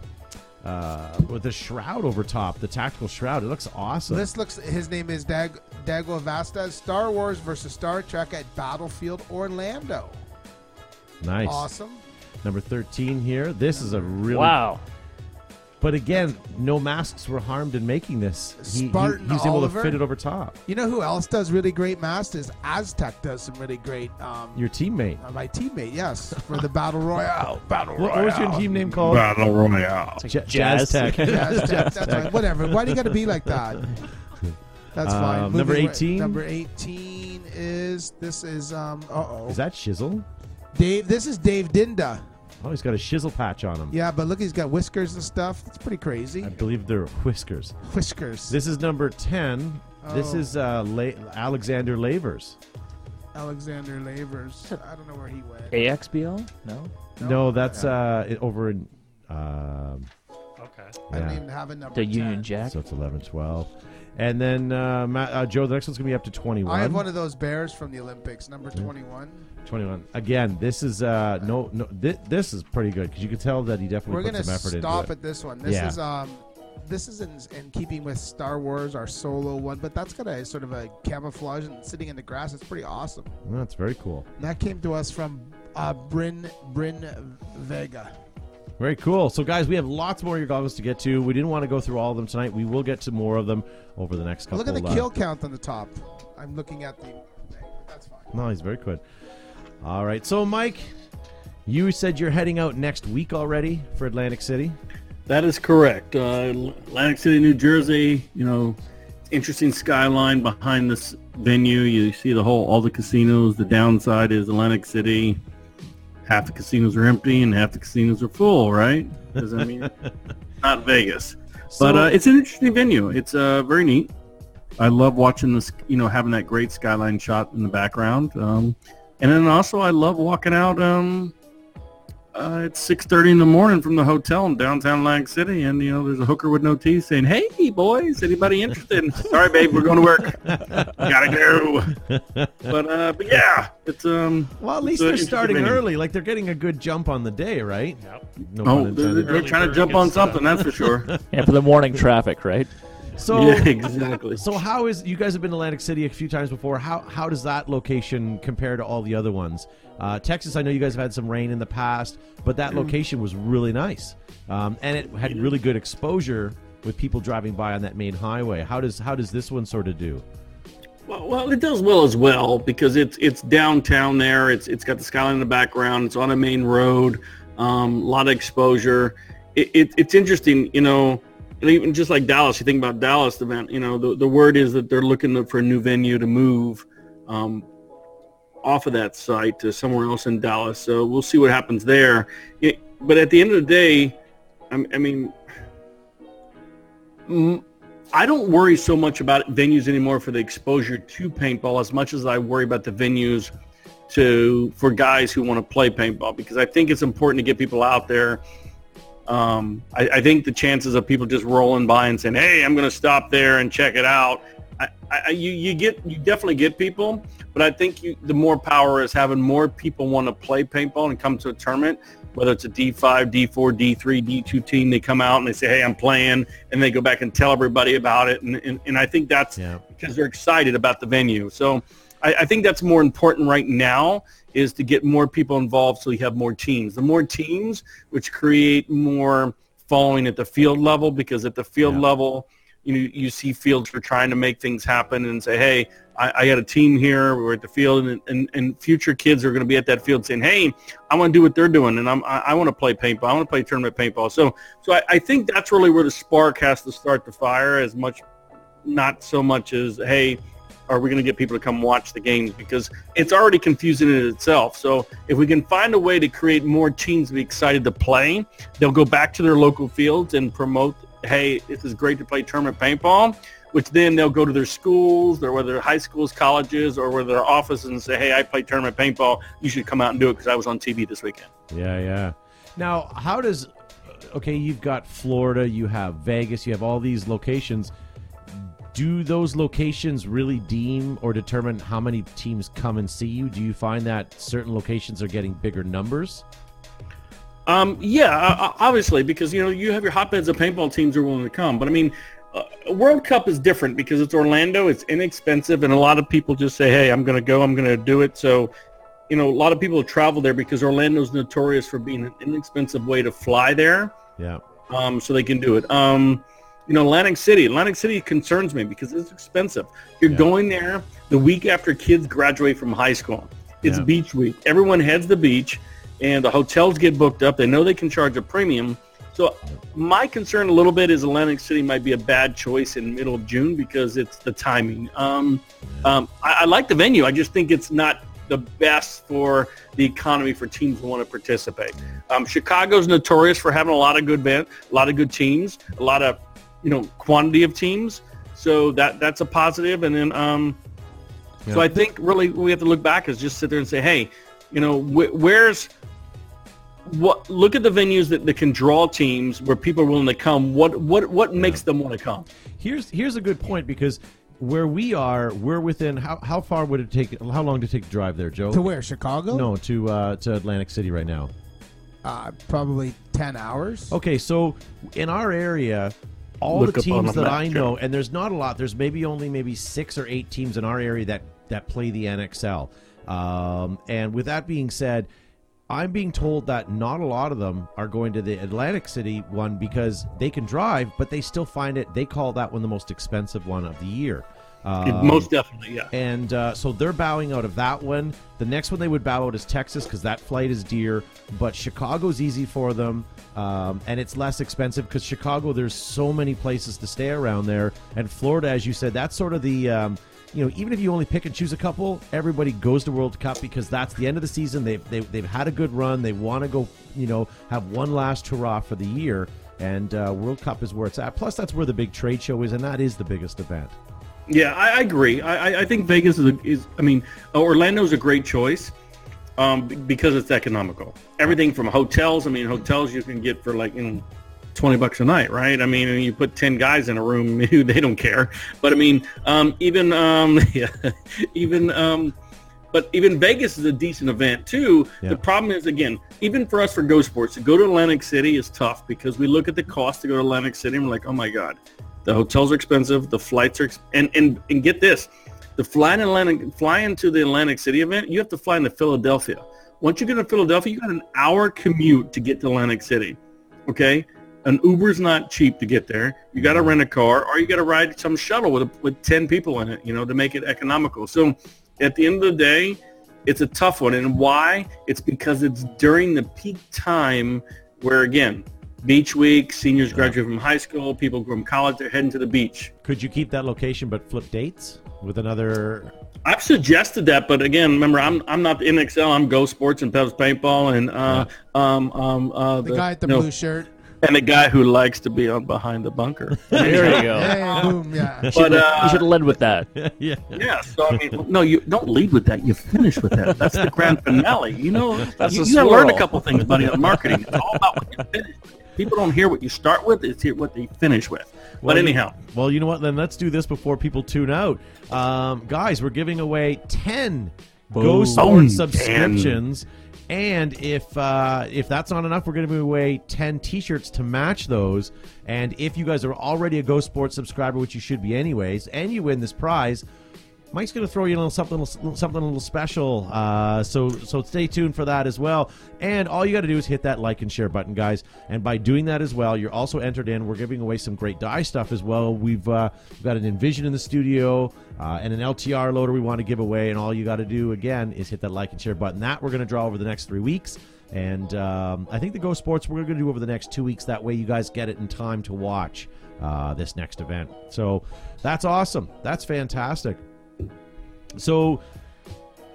uh, with the shroud over top, the tactical shroud. It looks awesome. This looks. His name is Dag Dago Vastas. Star Wars versus Star Trek at Battlefield Orlando. nice. Awesome. Number 13 here. This is a really Wow. But again, no masks were harmed in making this. He, he, Spartan he's able Oliver? to fit it over top. You know who else does really great masters? Aztec does some really great. Um, Your teammate. uh, my teammate, yes, for the battle royale. *laughs* Battle Royale. what was your team name called? Battle Royale. J- Jazz. Tech. Aztec, *laughs* that's right. Whatever. Why do you got to be like that? That's Um, fine. number Moving right- 18? Number eighteen is this is um. Uh oh. Is that Shizzle? Dave? This is Dave Dinda. Oh, he's got a shizzle patch on him. Yeah, but look, he's got whiskers and stuff. It's pretty crazy. I believe they're whiskers. Whiskers. This is number 10. This Oh. is uh, La- Alexander Lavers. Alexander Lavers. I don't know where he went. AXBL? No. No, that's uh, it- over in. Um, Okay. I didn't even have a number. The 10. Union Jack. So it's 11, 12. And then, uh, Matt, uh, Joe, the next one's going to be up to 21. I have one of those bears from the Olympics, number Mm-hmm. 21. 21. Again, this is uh no no thi- this is pretty good because you can tell that he definitely We're put gonna some effort stop into it. at this one. This Yeah. is um, this is in, in keeping with Star Wars, our solo one, but that's got a sort of a camouflage and sitting in the grass. It's pretty awesome. Well, that's very cool. And that came to us from uh, Bryn Bryn Vega. Very cool. So, guys, we have lots more of your goggles to get to. We didn't want to go through all of them tonight. We will get to more of them over the next couple. Look at the uh, kill count on the top. I'm looking at the. That's fine. No, he's very good. All right. So, Mike, you said you're heading out next week already for Atlantic City. That is correct. Uh, Atlantic City, New Jersey. You know, interesting skyline behind this venue. You see the whole, all the casinos. The downside is Atlantic City. Half the casinos are empty and half the casinos are full. Right? Does that mean *laughs* not Vegas? So, but uh, it's an interesting venue. It's uh, very neat. I love watching this. You know, having that great skyline shot in the background. Um, and then also, I love walking out. Um, uh, it's six thirty in the morning from the hotel in downtown Lang City, and you know there's a hooker with no teeth saying, "Hey, boys, anybody interested?" Sorry, babe, we're going to work. Gotta go. But uh, but yeah, it's um. well, at least they're starting venue. early. Like they're getting a good jump on the day, right? Yep. No Oh, they're, they're trying to jump on gets, something, that's for sure. *laughs* Yeah, for the morning traffic, right? So, yeah, *laughs* exactly. So how is you guys have been to Atlantic City a few times before? How how does that location compare to all the other ones? Uh, Texas, I know you guys have had some rain in the past, but that location was really nice, um, and it had really good exposure with people driving by on that main highway. How does how does this one sort of do? Well, well, it does well as well because it's it's downtown there. It's it's got the skyline in the background. It's on a main road. Um, a lot of exposure. It, it, it's interesting, you know. Even just like Dallas, you think about Dallas event. You know, the, the word is that they're looking for a new venue to move um, off of that site to somewhere else in Dallas. So we'll see what happens there. It, but at the end of the day, I, I mean, I don't worry so much about venues anymore for the exposure to paintball as much as I worry about the venues to for guys who want to play paintball because I think it's important to get people out there. Um, I, I think the chances of people just rolling by and saying, "Hey, I'm going to stop there and check it out," I, I, you you get you definitely get people, but I think you, the more power is having more people want to play paintball and come to a tournament whether it's a D5, D4, D3, D2 team, they come out and they say, hey, I'm playing, and they go back and tell everybody about it. And, and, and I think that's Yeah. because they're excited about the venue. So I, I think that's more important right now is to get more people involved so you have more teams. The more teams, which create more following at the field level, because at the field Yeah. level, you you see fields for trying to make things happen and say, hey, I, I got a team here. We're at the field, and, and, and future kids are going to be at that field saying, hey, I want to do what they're doing, and I'm, I, I want to play paintball. I want to play tournament paintball. So, so I, I think that's really where the spark has to start the fire as much, not so much as, hey, are we going to get people to come watch the games because it's already confusing in itself. So if we can find a way to create more teams to be excited to play, they'll go back to their local fields and promote, hey, this is great to play tournament paintball, which then they'll go to their schools, or whether high schools, colleges, or whether their offices and say, hey, I play tournament paintball. You should come out and do it because I was on TV this weekend. Yeah, yeah. Now, how does okay, you've got Florida, you have Vegas, you have all these locations. Do those locations really deem or determine how many teams come and see you? Do you find that certain locations are getting bigger numbers? Um, yeah, obviously, because you know you have your hotbeds of paintball teams who are willing to come. But I mean, uh, World Cup is different because it's Orlando, it's inexpensive, and a lot of people just say, "Hey, I'm going to go, I'm going to do it." So, you know, a lot of people travel there because Orlando's notorious for being an inexpensive way to fly there. Yeah. Um, so they can do it. Um, you know, Atlantic City. Atlantic City concerns me because it's expensive. You're Yeah. going there the week after kids graduate from high school. It's Yeah. beach week. Everyone heads to the beach, and the hotels get booked up. They know they can charge a premium. So my concern a little bit is Atlantic City might be a bad choice in middle of June because it's the timing. Um, um, I, I like the venue. I just think it's not the best for the economy for teams who want to participate. Um, Chicago's notorious for having a lot of good band, a lot of good teams, a lot of you know quantity of teams. So that that's a positive. And then um, so I think really we have to look back is just sit there and say, hey, you know, wh- where's what? Look at the venues that, that can draw teams where people are willing to come. What what what makes them want to come? Here's here's a good point because where we are, we're within how how far would it take? How long to take to drive there, Joe? To where? Chicago? No, to uh, to Atlantic City right now. Uh, probably 10 hours. Okay, so in our area, all Look the teams that I know, and there's not a lot. There's maybe only maybe six or eight teams in our area that that play the NXL. Um, and with that being said, I'm being told that not a lot of them are going to the Atlantic City one because they can drive, but they still find it. They call that one the most expensive one of the year. Um, Most definitely, yeah. and uh, so they're bowing out of that one. The next one they would bow out is Texas because that flight is dear, but Chicago's easy for them, um, and it's less expensive because Chicago there's so many places to stay around there, and Florida, as you said, that's sort of the. Um, you know, even if you only pick and choose a couple, everybody goes to World Cup because that's the end of the season. They've they've, they've had a good run. They want to go, you know, have one last hurrah for the year, and uh, World Cup is where it's at. Plus, that's where the big trade show is, and that is the biggest event. Yeah, I, I agree. I, I- think Vegas is, a, is I mean, Orlando's a great choice um, because it's economical. Everything from hotels. I mean, hotels you can get for like you know, twenty bucks a night, right? I mean, you put ten guys in a room, *laughs* they don't care. But I mean, um, even um, *laughs* yeah, even um, but even Vegas is a decent event too. Yeah. The problem is again, even for us for Go Sports, to go to Atlantic City is tough because we look at the cost to go to Atlantic City and we're like, oh my god, the hotels are expensive, the flights are, ex- and and and get this, the flying Atlantic, flying to the Atlantic City event, you have to fly into Philadelphia. Once you get to Philadelphia, you got an hour commute to get to Atlantic City. Okay, an Uber's not cheap to get there. You got to rent a car, or you got to ride some shuttle with with ten people in it, you know, to make it economical. So, at the end of the day, it's a tough one, and why? It's because it's during the peak time where, again, beach week, seniors graduate from high school, people from college, they're heading to the beach. Could you keep that location but flip dates with another? I've suggested that, but again, remember, I'm I'm not the NXL. I'm Go Sports and Pev's Paintball, and uh, um, um, uh, The guy at the no, blue shirt. and the guy who likes to be on behind the bunker. *laughs* There you go. Hey, boom, yeah. *laughs* but uh, you should have led with that. *laughs* yeah. yeah, so I mean, no, you don't lead with that. You finish with that. That's the grand finale. You know, That's you, a you gotta learn a couple things, buddy, on marketing. It's all about what you finish. with. People don't hear what you start with; it's hear what they finish with. Well, but you- anyhow, Well, you know what? Then let's do this before people tune out. Um, guys, we're giving away 10 Go Boom. Boom. subscriptions. And if uh, if that's not enough, we're going to give away 10 T-shirts to match those. And if you guys are already a Go Sports subscriber, which you should be anyways, and you win this prize, Mike's going to throw you a little something, something a little special. Uh, so, so stay tuned for that as well. And all you got to do is hit that like and share button, guys. And by doing that as well, you're also entered in. We're giving away some great Dye stuff as well. We've, uh, we've got an Envision in the studio uh, and an LTR loader we want to give away. And all you got to do again is hit that like and share button. That we're going to draw over the next three weeks. And um, I think the Go Sports we're going to do over the next two weeks. That way, you guys get it in time to watch uh, this next event. So that's awesome. That's fantastic. So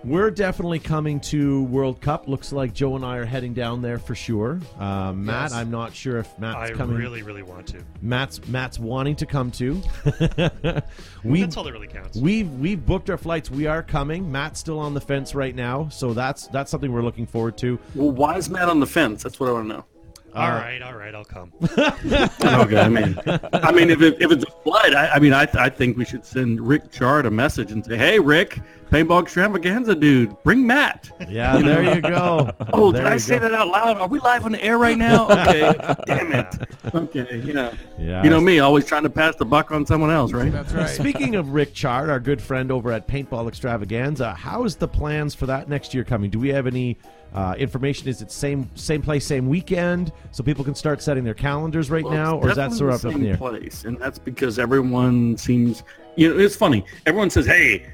we're definitely coming to World Cup. Looks like Joe and I are heading down there for sure. Uh, Matt, Yes. I'm not sure if Matt's I coming. I really, really want to. Matt's Matt's wanting to come too. *laughs* we That's all that really counts. we've we've booked our flights. We are coming. Matt's still on the fence right now, so that's that's something we're looking forward to. Well, why is Matt on the fence? That's what I want to know. All uh, right, all right, I'll come. *laughs* okay, I mean, I mean, if, it, if it's a flood, I, I mean, I, I think we should send Rick Chard a message and say, "Hey, Rick, paintball extravaganza, dude, bring Matt." Yeah, there you go. *laughs* Oh, There did I you say go. that out loud? Are we live on the air right now? Okay, *laughs* damn it. Okay, you know, Yeah. you know me, always trying to pass the buck on someone else, right? That's right. Speaking of Rick Chard, our good friend over at Paintball Extravaganza, how's the plans for that next year coming? Do we have any uh, information? Is it same same place, same weekend, so people can start setting their calendars right Well, now, or is that sort of the up in the same air? place, and that's because everyone seems, you know, it's funny. Everyone says, "Hey,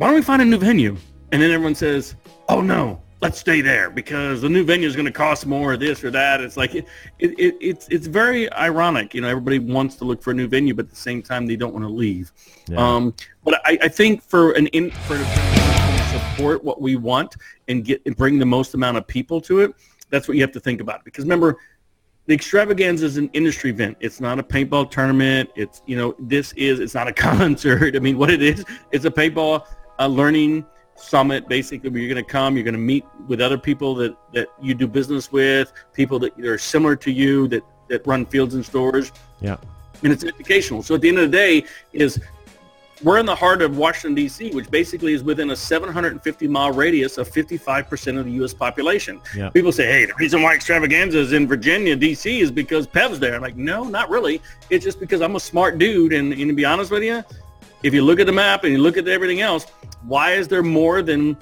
why don't we find a new venue?" And then everyone says, "Oh no, let's stay there because the new venue is going to cost more, or this or that." It's like it, it, it, it's it's very ironic. You know, everybody wants to look for a new venue, but at the same time, they don't want to leave. Yeah. Um, but I, I think for an in for to support what we want and get and bring the most amount of people to it, that's what you have to think about. Because remember, the extravaganza is an industry event. It's not a paintball tournament. It's you know this is it's not a *laughs* concert. I mean, what it is, it's a paintball uh, learning summit. Basically, where you're going to come, you're going to meet with other people that that you do business with, people that are similar to you that that run fields and stores, Yeah, and it's educational. So at the end of the day, is we're in the heart of Washington D.C., which basically is within a 750 mile radius of 55 percent of the U.S. population. Yeah. People say, "Hey, the reason why Extravaganza is in Virginia, D.C., is because Pev's there." I'm like, no, not really. It's just because I'm a smart dude, and, and to be honest with you, if you look at the map and you look at everything else, why is there more than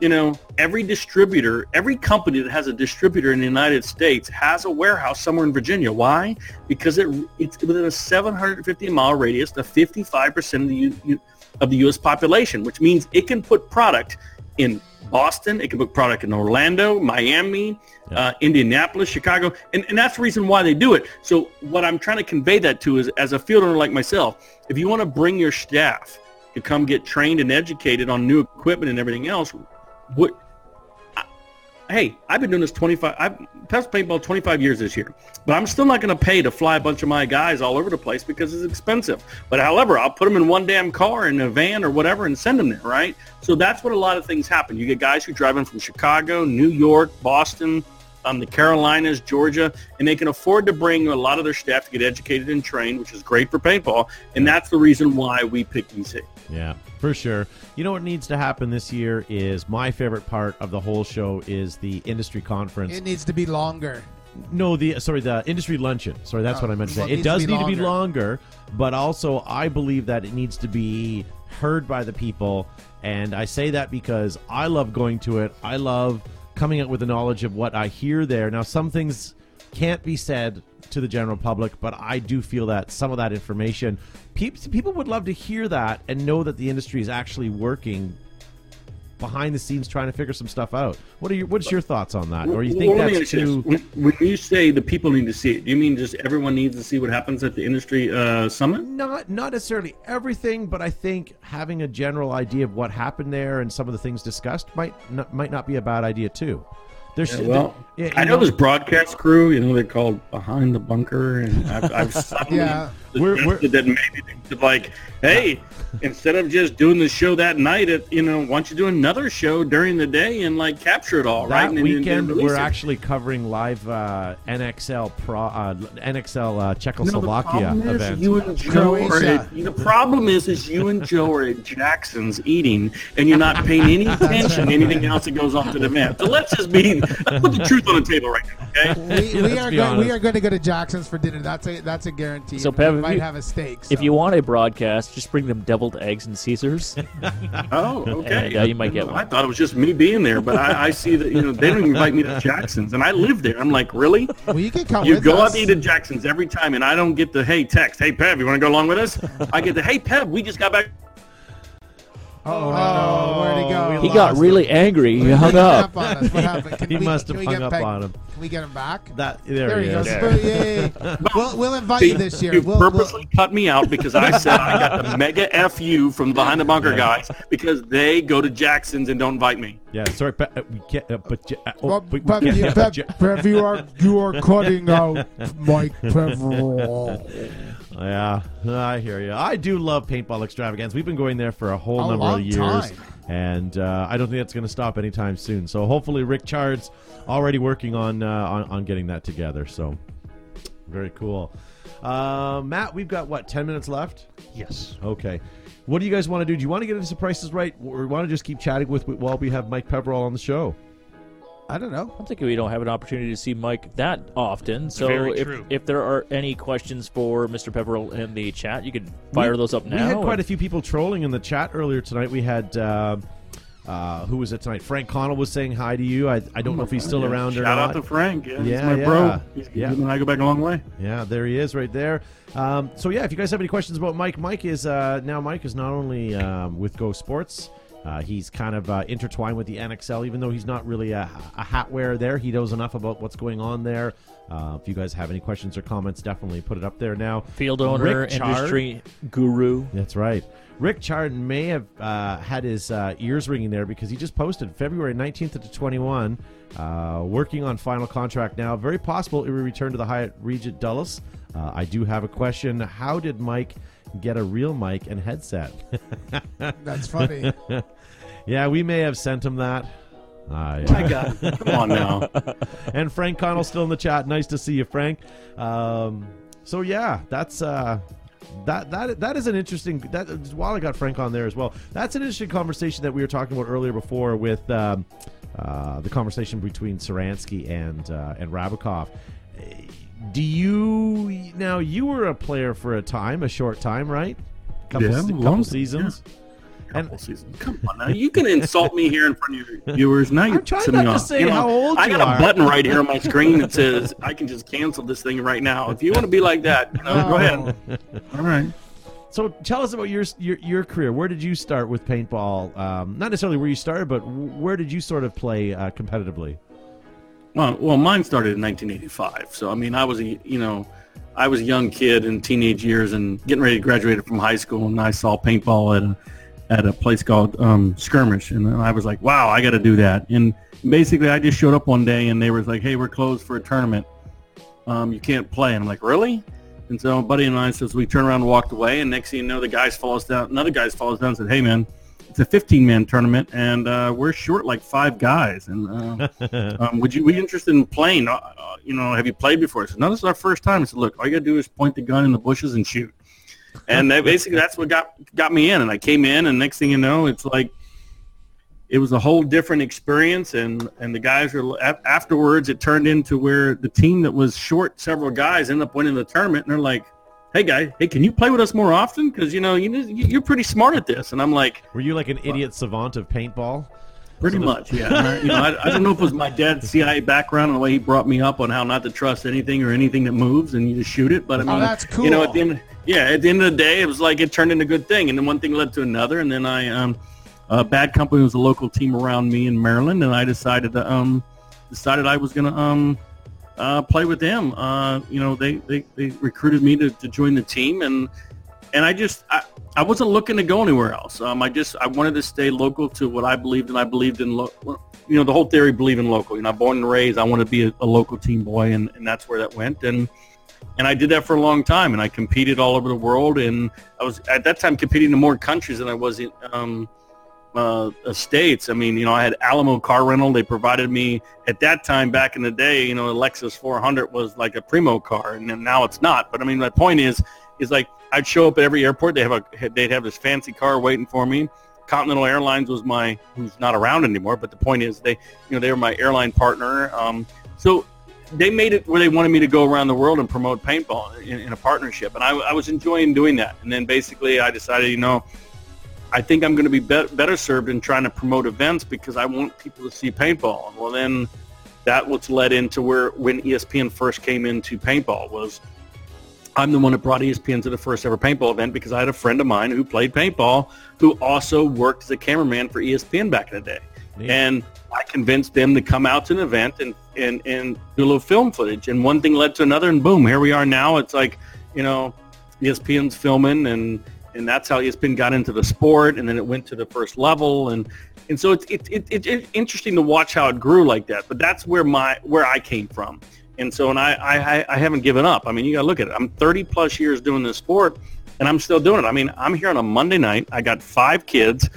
you know, every distributor, every company that has a distributor in the United States has a warehouse somewhere in Virginia. Why? Because it it's within a 750 mile radius to 55 percent of the U, of the U.S. population, which means it can put product in Boston, it can put product in Orlando, Miami, uh, Indianapolis, Chicago, and, and that's the reason why they do it. So what I'm trying to convey that to is, as a field owner like myself, if you want to bring your staff to come get trained and educated on new equipment and everything else, what hey i've been doing this 25 i've passed paintball 25 years this year but i'm still not going to pay to fly a bunch of my guys all over the place because it's expensive. But however i'll put them in one damn car in a van or whatever and send them there right? So that's what a lot of things happen. You get guys who drive in from chicago new york boston um, the Carolinas, Georgia, and they can afford to bring a lot of their staff to get educated and trained, which is great for paintball. And that's the reason why we picked DC. Yeah, for sure. You know what needs to happen this year is my favorite part of the whole show is the industry conference. It needs to be longer. no, the sorry, the industry luncheon. Sorry, that's Oh, what I meant to say. it It needs to does be need to be longer. longer, but also I believe that it needs to be heard by the people, and I say that because I love going to it. I love coming up with the knowledge of what I hear there. Now, some things can't be said to the general public, but I do feel that some of that information, people, people would love to hear that and know that the industry is actually working behind the scenes trying to figure some stuff out. What are your What's your thoughts on that? Or you think Well, that's too? When, when you say the people need to see it, do you mean just everyone needs to see what happens at the industry uh, summit? Not not necessarily everything, but I think having a general idea of what happened there and some of the things discussed might not, might not be a bad idea too. There's Yeah, well, I know this broadcast crew. You know they're called Behind the Bunker, and I've, I've *laughs* suddenly Yeah. We're- we're- that maybe they like, hey, instead of just doing the show that night, at you know, why don't you do another show during the day and like capture it all, right? that And then- then weekend we're it. actually covering live uh, NXL Pro uh, NXL uh, Czechoslovakia event. You and Joe are Croatia. at, the problem is, is you and Joe are at Jackson's eating, and you're not paying any *laughs* attention to anything else that goes on to the event. So let's just be put the truth on the table right now, okay? We, we *laughs* are go, we are going to go to Jackson's for dinner. That's a that's a guarantee. So, Pev, we if might you- have a steak. If so. you want a broadcast, just bring them deviled eggs and Caesars. *laughs* Oh, okay. And, uh, you might get one. I thought it was just me being there, but I, I see that you know they don't invite me to Jackson's, and I live there. I'm like, really? well, you can come You with go us. out to eat at Jackson's every time, and I don't get the hey text, hey Pev, you want to go along with us? I get the hey Pev, we just got back. Oh, no, where'd he go? he got really angry. He hung up. on us? What happened? Can *laughs* He must have we hung up on him. Can we get him back? That there, There he he is. goes. Yay. We'll, we'll invite you this year. You We'll, we'll, purposely cut me out because I said I got the mega fu from the behind the bunker guys because they go to Jackson's and don't invite me. Yeah, sorry, Pe- uh, we can't. Uh, but uh, oh, But, we- we but, can't- yeah, Pev, but you- Pev, you are you are cutting out Mike Peverall. *laughs* Yeah, I hear you. I do love paintball extravaganza. We've been going there for a whole A number long of years, time. and uh, I don't think that's going to stop anytime soon. So hopefully, Rick Chard's already working on uh, on, on getting that together. So very cool. Uh, Matt, we've got what ten minutes left. Yes. Okay. What do you guys want to do? Do you want to get into some prices right, or want to just keep chatting with while we have Mike Peverall on the show? I don't know. I'm thinking we don't have an opportunity to see Mike that often. So Very if, true. if there are any questions for Mr. Peverall in the chat, you can fire We- those up now. We had quite and- a few people trolling in the chat earlier tonight. We had uh, uh, who was it tonight? Frank Connell was saying hi to you. I, I don't know if he's still Yeah, around or Shout not. out to Frank. Yeah, he's Yeah, my yeah. bro. He's, Yeah. Him and I go back a long way. Yeah, there he is right there. Um, so yeah, if you guys have any questions about Mike, Mike is uh, now Mike is not only um, with Go Sports. Uh, he's kind of uh, intertwined with the NXL, even though he's not really a, a hat wearer there. He knows enough about what's going on there. Uh, if you guys have any questions or comments, definitely put it up there now. field owner, industry guru. That's right. Rick Chard may have uh, had his uh, ears ringing there because he just posted February 19th to 21, uh, working on final contract now. Very possible it will return to the Hyatt Regency Dulles. Uh, I do have a question. How did Mike get a real mic and headset? *laughs* That's funny. *laughs* yeah, we may have sent him that. Uh, yeah. My God, come on now. *laughs* and Frank Connell still in the chat. Nice to see you, Frank. Um, so yeah, that's uh, that that that is an interesting. That while I got Frank on there as well, that's an interesting conversation that we were talking about earlier before with um, uh, the conversation between Saransky and uh, and Rabackoff. Do you now? You were a player for a time, a short time, right? Couple, Yeah, se- long couple time, seasons. Couple seasons. Come on now. You can *laughs* insult me here in front of your viewers. Now you're I'm trying pissing not me to off. say You know, how old I got are. a button right here on my screen that *laughs* says I can just cancel this thing right now. If you want to be like that, you know, go ahead. All right. So tell us about your your your career. Where did you start with paintball? Um, not necessarily where you started, but where did you sort of play uh, competitively? Well, well, mine started in 1985. So I mean, I was a you know, I was a young kid in teenage years and getting ready to graduate from high school, and I saw paintball at a at a place called um, Skirmish, and I was like, wow, I got to do that. And basically, I just showed up one day, and they were like, hey, we're closed for a tournament. Um, you can't play. And I'm like, really? And so buddy and I says we turned around and walked away, and next thing you know, the guys follow us down. Another guys follows down and said, hey man, it's a 15 man tournament, and uh, we're short like five guys. And uh, *laughs* um, would you be interested in playing? Uh, uh, you know, have you played before? I said, no, this is our first time. I said, look, all you got to do is point the gun in the bushes and shoot. And that, basically, that's what got got me in. And I came in, and next thing you know, it's like it was a whole different experience. And and the guys were af- afterwards. It turned into where the team that was short several guys ended up winning the tournament, and they're like. Hey guy, hey, can you play with us more often? Because you know you you're pretty smart at this, and I'm like, Were you like an idiot savant of paintball? Pretty much, yeah. I, you know, I, I don't know if it was my dad's CIA background and the way he brought me up on how not to trust anything or anything that moves and you just shoot it. But I Oh, mean, that's You know, at the end, yeah, at the end of the day, it was like it turned into a good thing, and then one thing led to another, and then I, um, uh, Bad Company was a local team around me in Maryland, and I decided to, um, decided I was gonna, um, uh, play with them. Uh, you know, they, they, they recruited me to, to join the team, and and I just I, I wasn't looking to go anywhere else. Um, I just I wanted to stay local to what I believed in. I believed in lo- you know the whole theory believe in local. You know, born and raised. I want to be a, a local team boy, and, and that's where that went. And and I did that for a long time. And I competed all over the world. And I was at that time competing in more countries than I was in um, uh, uh, states. I mean, you know, I had Alamo Car Rental. They provided me at that time back in the day. You know, a Lexus 400 was like a primo car, and now it's not. But I mean, my point is, is like I'd show up at every airport. They have a they'd have this fancy car waiting for me. Continental Airlines was my who's not around anymore. But the point is, they you know they were my airline partner. Um, so they made it where they wanted me to go around the world and promote paintball in, in a partnership, and I, I was enjoying doing that. And then basically, I decided, you know. I think I'm going to be, be better served in trying to promote events because I want people to see paintball. Well, then that was led into where when ESPN first came into paintball was I'm the one that brought ESPN to the first ever paintball event because I had a friend of mine who played paintball who also worked as a cameraman for ESPN back in the day. Neat. And I convinced them to come out to an event and, and, and do a little film footage. And one thing led to another and boom, here we are now. It's like, you know, ESPN's filming and, and that's how ESPN got into the sport. And then it went to the first level. And, and so it's, it, it, it, it's interesting to watch how it grew like that. But that's where my, where I came from. And so, and I, I, I haven't given up. I mean, you got to look at it. I'm 30 plus years doing this sport, and I'm still doing it. I mean, I'm here on a Monday night. I got five kids,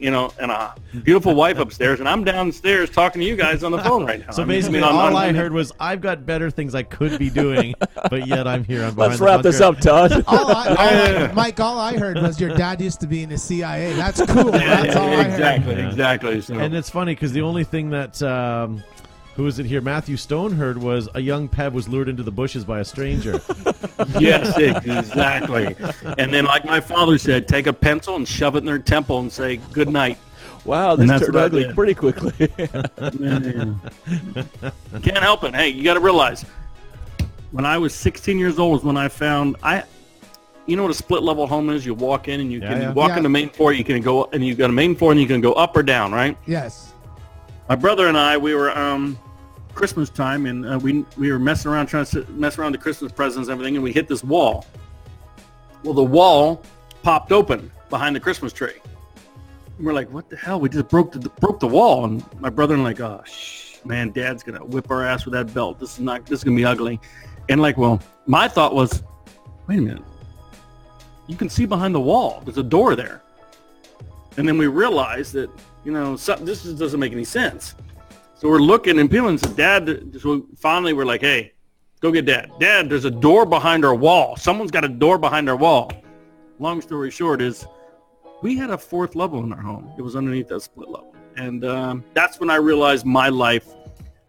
you know, and a beautiful wife upstairs, and I'm downstairs talking to you guys on the phone right now. So I mean, basically, I mean, all on I heard was, "I've got better things I could be doing, but yet I'm here." I'm behind Let's wrap this up, Todd. *laughs* All I, all I, Mike, all I heard was your dad used to be in the CIA. That's cool. That's all I heard. exactly, Yeah. exactly. So, And it's funny because the only thing that um, who was it here? Matthew Stone heard was a young Pev was lured into the bushes by a stranger. *laughs* yes, exactly. And then, like my father said, take a pencil and shove it in their temple and say good night. Wow, this that's turned ugly did. pretty quickly. *laughs* Can't help it. Hey, you got to realize, when I was 16 years old was when I found I. You know what a split level home is? You walk in and you Yeah, can yeah. you walk Yeah. in the main floor. You can go and you got a main floor and you can go up or down, right? Yes. My brother and I, we were um, Christmas time, and uh, we we were messing around trying to mess around the Christmas presents and everything, and we hit this wall. Well, the wall popped open behind the Christmas tree. And we're like, "What the hell? We just broke the broke the wall." And my brother and like, "Oh, shh, man, Dad's gonna whip our ass with that belt. This is not. This is gonna be ugly." And like, well, my thought was, "Wait a minute. You can see behind the wall. There's a door there." And then we realized that you know some, this just doesn't make any sense. So we're looking and peeling. said, Dad, so finally we're like, hey, go get Dad. Dad, there's a door behind our wall. Someone's got a door behind our wall. Long story short is we had a fourth level in our home. It was underneath that split level. And um, that's when I realized my life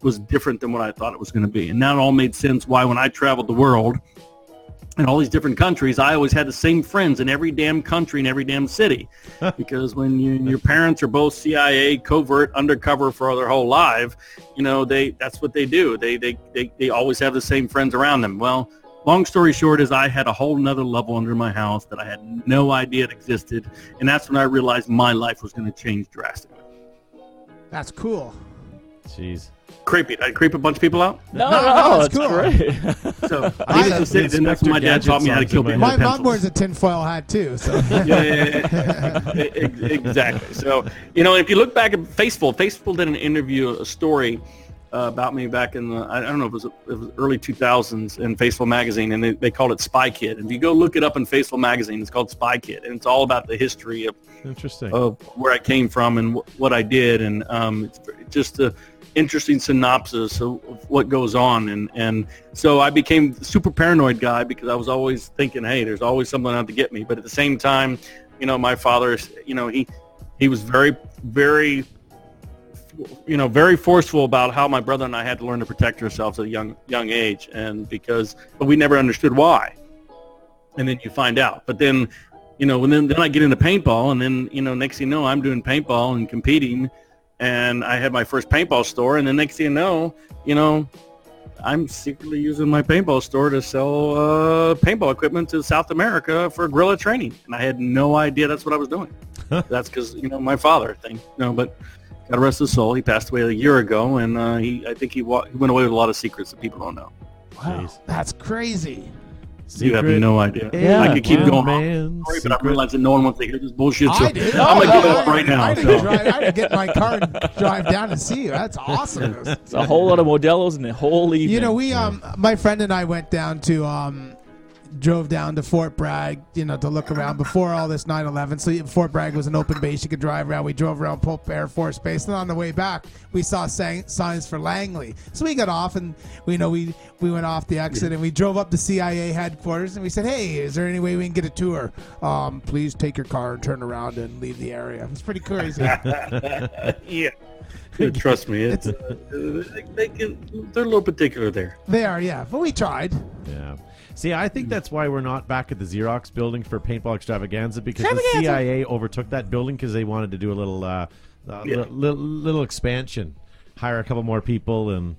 was different than what I thought it was going to be. And it all made sense why when I traveled the world in all these different countries, I always had the same friends in every damn country in every damn city. *laughs* because when you, your parents are both CIA, covert, undercover for their whole life, you know, they that's what they do. They, they, they, they always have the same friends around them. Well, long story short is I had a whole nother level under my house that I had no idea it existed. And that's when I realized my life was going to change drastically. That's cool. Jeez. Creepy. Did I creep a bunch of people out? no, No, no, no, no, it's it's cool. great. *laughs* So I- needless to say, then that's when my dad taught me how to kill on people. My mom pencils. wears a tinfoil hat too. So *laughs* yeah, yeah, yeah, yeah. Exactly. So, you know, if you look back at Faceful, Faceful did an interview, a story uh, about me back in the, I don't know if it was, it was early 2000s in Faceful magazine, and they, they called it Spy Kid. And if you go look it up in Faceful magazine, it's called Spy Kid, and it's all about the history of, Interesting. of where I came from and wh- what I did, and um, it's just a interesting synopsis of, what goes on. And, and so I became super paranoid guy because I was always thinking, hey, there's always someone out to get me. But at the same time, you know, my father, you know, he he was very, very, you know, very forceful about how my brother and I had to learn to protect ourselves at a young young age, and because, but we never understood why. And then you find out. But then, you know, when then, then I get into paintball, and then you know, next thing you know, I'm doing paintball and competing, and I had my first paintball store, and then next thing you know, you know, I'm secretly using my paintball store to sell uh, paintball equipment to South America for guerrilla training, and I had no idea that's what I was doing. that's because you know my father thing, you know. But God rest his soul, he passed away a year ago, and uh, he I think he, wa- he went away with a lot of secrets that people don't know. wow, Jeez. that's crazy. You have no idea. Yeah, I could keep one going on. man Sorry, but I secret. realize that no one wants to hear this bullshit. So I did. I'm gonna give it up right now. I so. didn't drive. I didn't get my car and drive down to see you. That's awesome. It's a whole lot of Modelos and the whole evening. You know, we um, my friend and I went down to um, drove down to Fort Bragg, you know, to look around before all this 9/11. So Fort Bragg was an open base; you could drive around. We drove around Pope Air Force Base, and on the way back, we saw sang- signs for Langley. So we got off, and we you know we we went off the exit, and we drove up to CIA headquarters, and we said, "Hey, is there any way we can get a tour? Um, please take your car and turn around and leave the area." It's pretty crazy. *laughs* yeah. Trust me, it's uh, they, they can, they're a little particular there. they are, yeah, but we tried. Yeah. See, I think that's why we're not back at the Xerox building for Paintball Extravaganza because Extravaganza! the CIA overtook that building because they wanted to do a little, uh, uh, Yeah. li- li- little expansion, hire a couple more people, and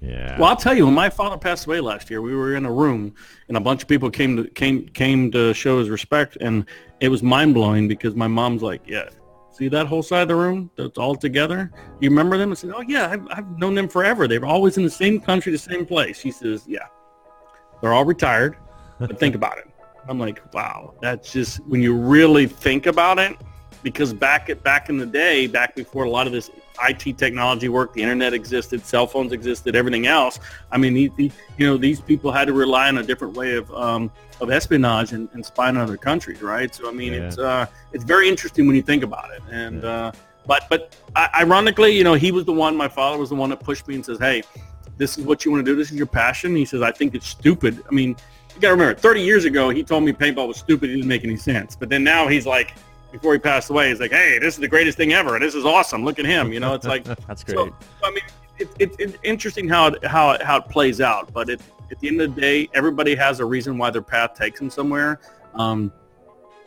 yeah. Well, I'll tell you, when my father passed away last year, we were in a room, and a bunch of people came to came came to show his respect, and it was mind blowing because my mom's like, "Yeah, see that whole side of the room that's all together? You remember them?" I said, "Oh yeah, I've, I've known them forever. They were always in the same country, the same place." She says, "Yeah, they're all retired, but think *laughs* about it." I'm like, "Wow, that's just when you really think about it." Because back at back in the day, back before a lot of this IT technology worked, the internet existed, cell phones existed, everything else. I mean, you know, these people had to rely on a different way of um, of espionage and, and spying on other countries, right? So I mean, Yeah. it's uh, it's very interesting when you think about it. And uh, but but I, ironically, you know, he was the one. My father was the one that pushed me and says, "Hey, this is what you want to do. This is your passion." He says, "I think it's stupid." I mean, you got to remember, 30 years ago, he told me paintball was stupid. It didn't make any sense. But then now he's like, before he passed away, he's like, "Hey, this is the greatest thing ever. This is awesome. Look at him." You know, it's like *laughs* That's great. so, I mean, it, it, it's interesting how it, how it, how it plays out. But it, at the end of the day, everybody has a reason why their path takes them somewhere. Um,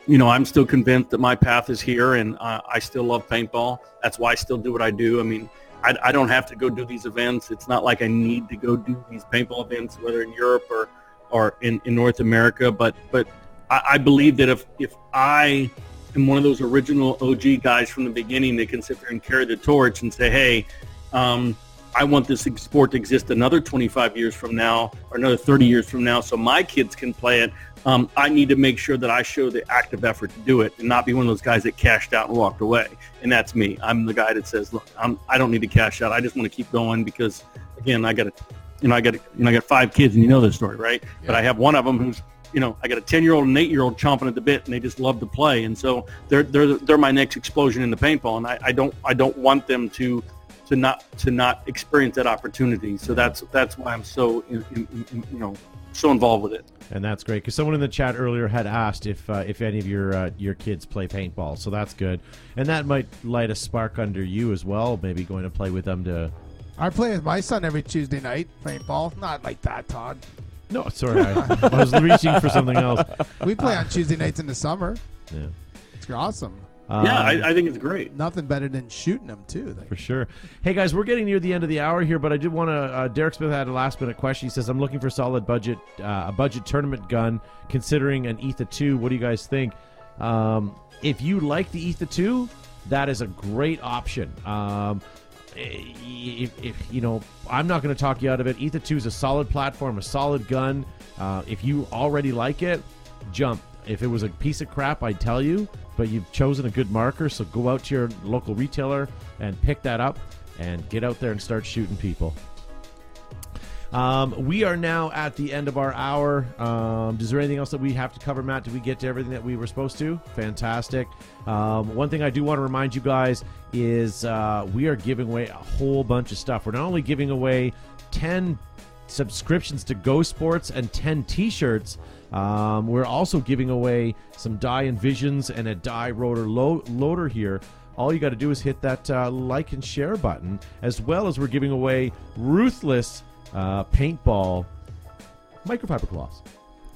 you know, I'm still convinced that my path is here, and uh, I still love paintball. That's why I still do what I do. I mean, I, I don't have to go do these events. It's not like I need to go do these paintball events, whether in Europe or or in, in North America. But but I, I believe that if if I am one of those original OG guys from the beginning that can sit there and carry the torch and say, hey, um, I want this sport to exist another 25 years from now or another 30 years from now so my kids can play it. Um, I need to make sure that I show the active effort to do it and not be one of those guys that cashed out and walked away. And that's me. I'm the guy that says, look, I'm, I don't need to cash out. I just want to keep going because, again, I got to, you know, I got, you know, I got five kids and you know this story, right? But I have one of them who's, you know, I got a 10 year old and an eight year old chomping at the bit and they just love to play. And so they're, they're, they're my next explosion in the paintball. And I, I don't, I don't want them to, to not, to not experience that opportunity. So that's, that's why I'm so, in, in, in, you know, so involved with it. and that's great because someone in the chat earlier had asked if uh, if any of your uh, your kids play paintball, so that's good, and that might light a spark under you as well. Maybe going to play with them to. I play with my son every Tuesday night paintball. Not like that, Todd. No, sorry, I, I was reaching for something else. *laughs* We play on Tuesday nights in the summer. Yeah, It's awesome. Um, yeah, I, I think it's great. Nothing better than shooting them too. For sure. Hey guys, we're getting near the end of the hour here, but I did want to. Uh, Derek Smith had a last minute question. He says, "I'm looking for solid budget, uh, a budget tournament gun, considering an Etha two. What do you guys think? Um, if you like the Etha two, that is a great option. Um, if, if you know, I'm not going to talk you out of it. Etha two is a solid platform, a solid gun. Uh, if you already like it, jump. If it was a piece of crap, I'd tell you, but you've chosen a good marker, so go out to your local retailer and pick that up and get out there and start shooting people. Um, we are now at the end of our hour. Um, is there anything else that we have to cover, Matt? Did we get to everything that we were supposed to? Fantastic. Um, one thing I do want to remind you guys is uh, we are giving away a whole bunch of stuff. We're not only giving away 10 subscriptions to Go Sports and 10 t shirts. Um, we're also giving away some Dye Envisions and a Dye Rotor lo- loader here. All you got to do is hit that uh, like and share button, as well as we're giving away ruthless uh, paintball microfiber cloths.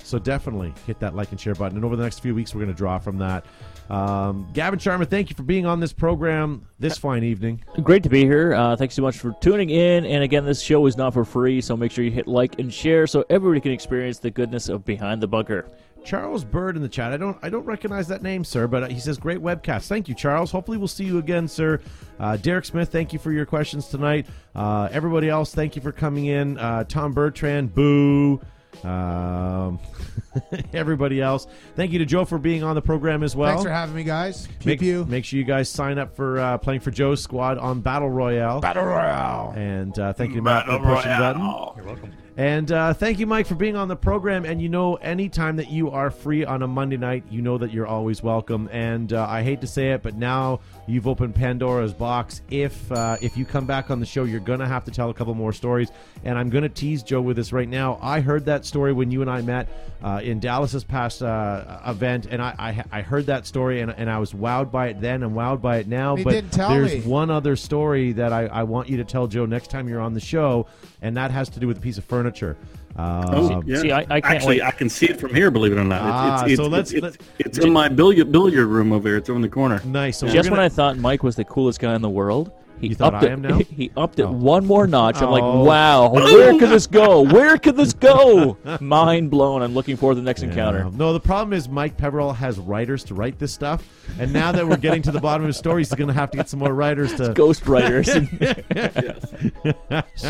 So definitely hit that like and share button. And over the next few weeks, we're going to draw from that. Um, Gavin Sharma, thank you for being on this program this fine evening. Great to be here. Uh, thanks so much for tuning in. And again, this show is not for free, so make sure you hit like and share so everybody can experience the goodness of Behind the Bunker. Charles Bird in the chat. I don't I don't recognize that name, sir, but uh, he says great webcast. Thank you, Charles. Hopefully we'll see you again, sir. Uh, Derek Smith, thank you for your questions tonight. Uh, everybody else, thank you for coming in. Uh, Tom Bertrand, boo. Um, *laughs* everybody else, thank you to Joe for being on the program as well. Thanks for having me, guys. Keep make, you make sure you guys sign up for uh, playing for Joe's squad on Battle Royale. battle royale. and uh, thank you, Matt, for pushing the button. You're welcome. And uh, thank you, Mike, for being on the program. And you know, anytime that you are free on a Monday night, you know that you're always welcome. And uh, I hate to say it, but now you've opened Pandora's box. If uh, if you come back on the show, you're gonna have to tell a couple more stories. And I'm gonna tease Joe with this right now. I heard that story when you and I met uh, in Dallas's past uh, event, and I, I I heard that story, and, and I was wowed by it then, and wowed by it now. He but there's me. one other story that I, I want you to tell Joe next time you're on the show, and that has to do with a piece of furniture. Oh, Um, yeah. see, I- I can't Actually, wait. I can see it from here. Believe it or not, It's- Ah, it's, it's, so let's- it's, let's- it's in my billiard billiard room over here. It's over in the corner. Nice. So Just gonna- when I thought Mike was the coolest guy in the world, he You thought upped I it. am now? *laughs* He upped it Oh. one more notch. I'm Oh. like, wow, *laughs* where could this go? Where could this go? *laughs* Mind blown. I'm looking forward to the next encounter. No, the problem is Mike Peverall has writers to write this stuff, and now that we're getting to the bottom of his story, he's going to have to get some more writers to. Ghost writers. Soon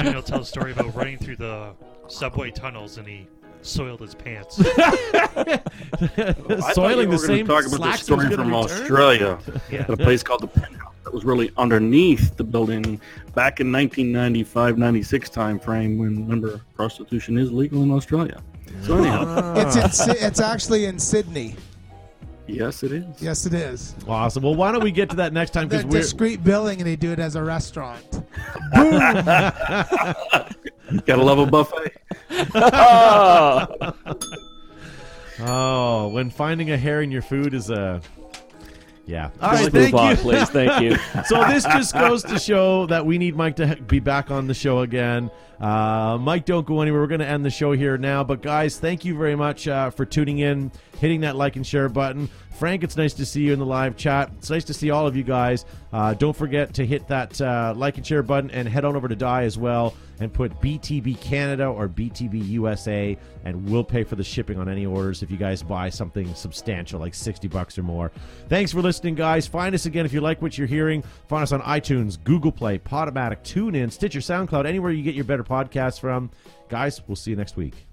he'll tell a story about running through the subway tunnels and he soiled his pants. *laughs* I thought soiling you the were same gonna talk about the slacks he was story from return? Australia Yeah. at a place called the Penthouse that was really underneath the building back in 1995, 96 time frame when remember prostitution is legal in Australia. So ah. anyhow, It's in, it's actually in Sydney. Yes, it is. Yes, it is. Awesome. Well, why don't we get to that next time? Because we're discreet billing, and they do it as a restaurant. *laughs* Gotta love a buffet. *laughs* oh, when finding a hair in your food is a. Yeah. All Just right. move Thank on, you. please. Thank you. *laughs* so this just goes to show that we need Mike to be back on the show again. Uh, Mike, don't go anywhere. We're going to end the show here now. But guys, thank you very much uh, for tuning in, hitting that like and share button. Frank, it's nice to see you in the live chat. It's nice to see all of you guys. Uh, don't forget to hit that uh, like and share button and head on over to Dye as well and put BTB Canada or BTB USA, and we'll pay for the shipping on any orders if you guys buy something substantial like 60 bucks or more. Thanks for listening, guys. Find us again if you like what you're hearing. Find us on iTunes, Google Play, Podomatic, TuneIn, Stitcher, SoundCloud, anywhere you get your better podcasts from. Guys, we'll see you next week.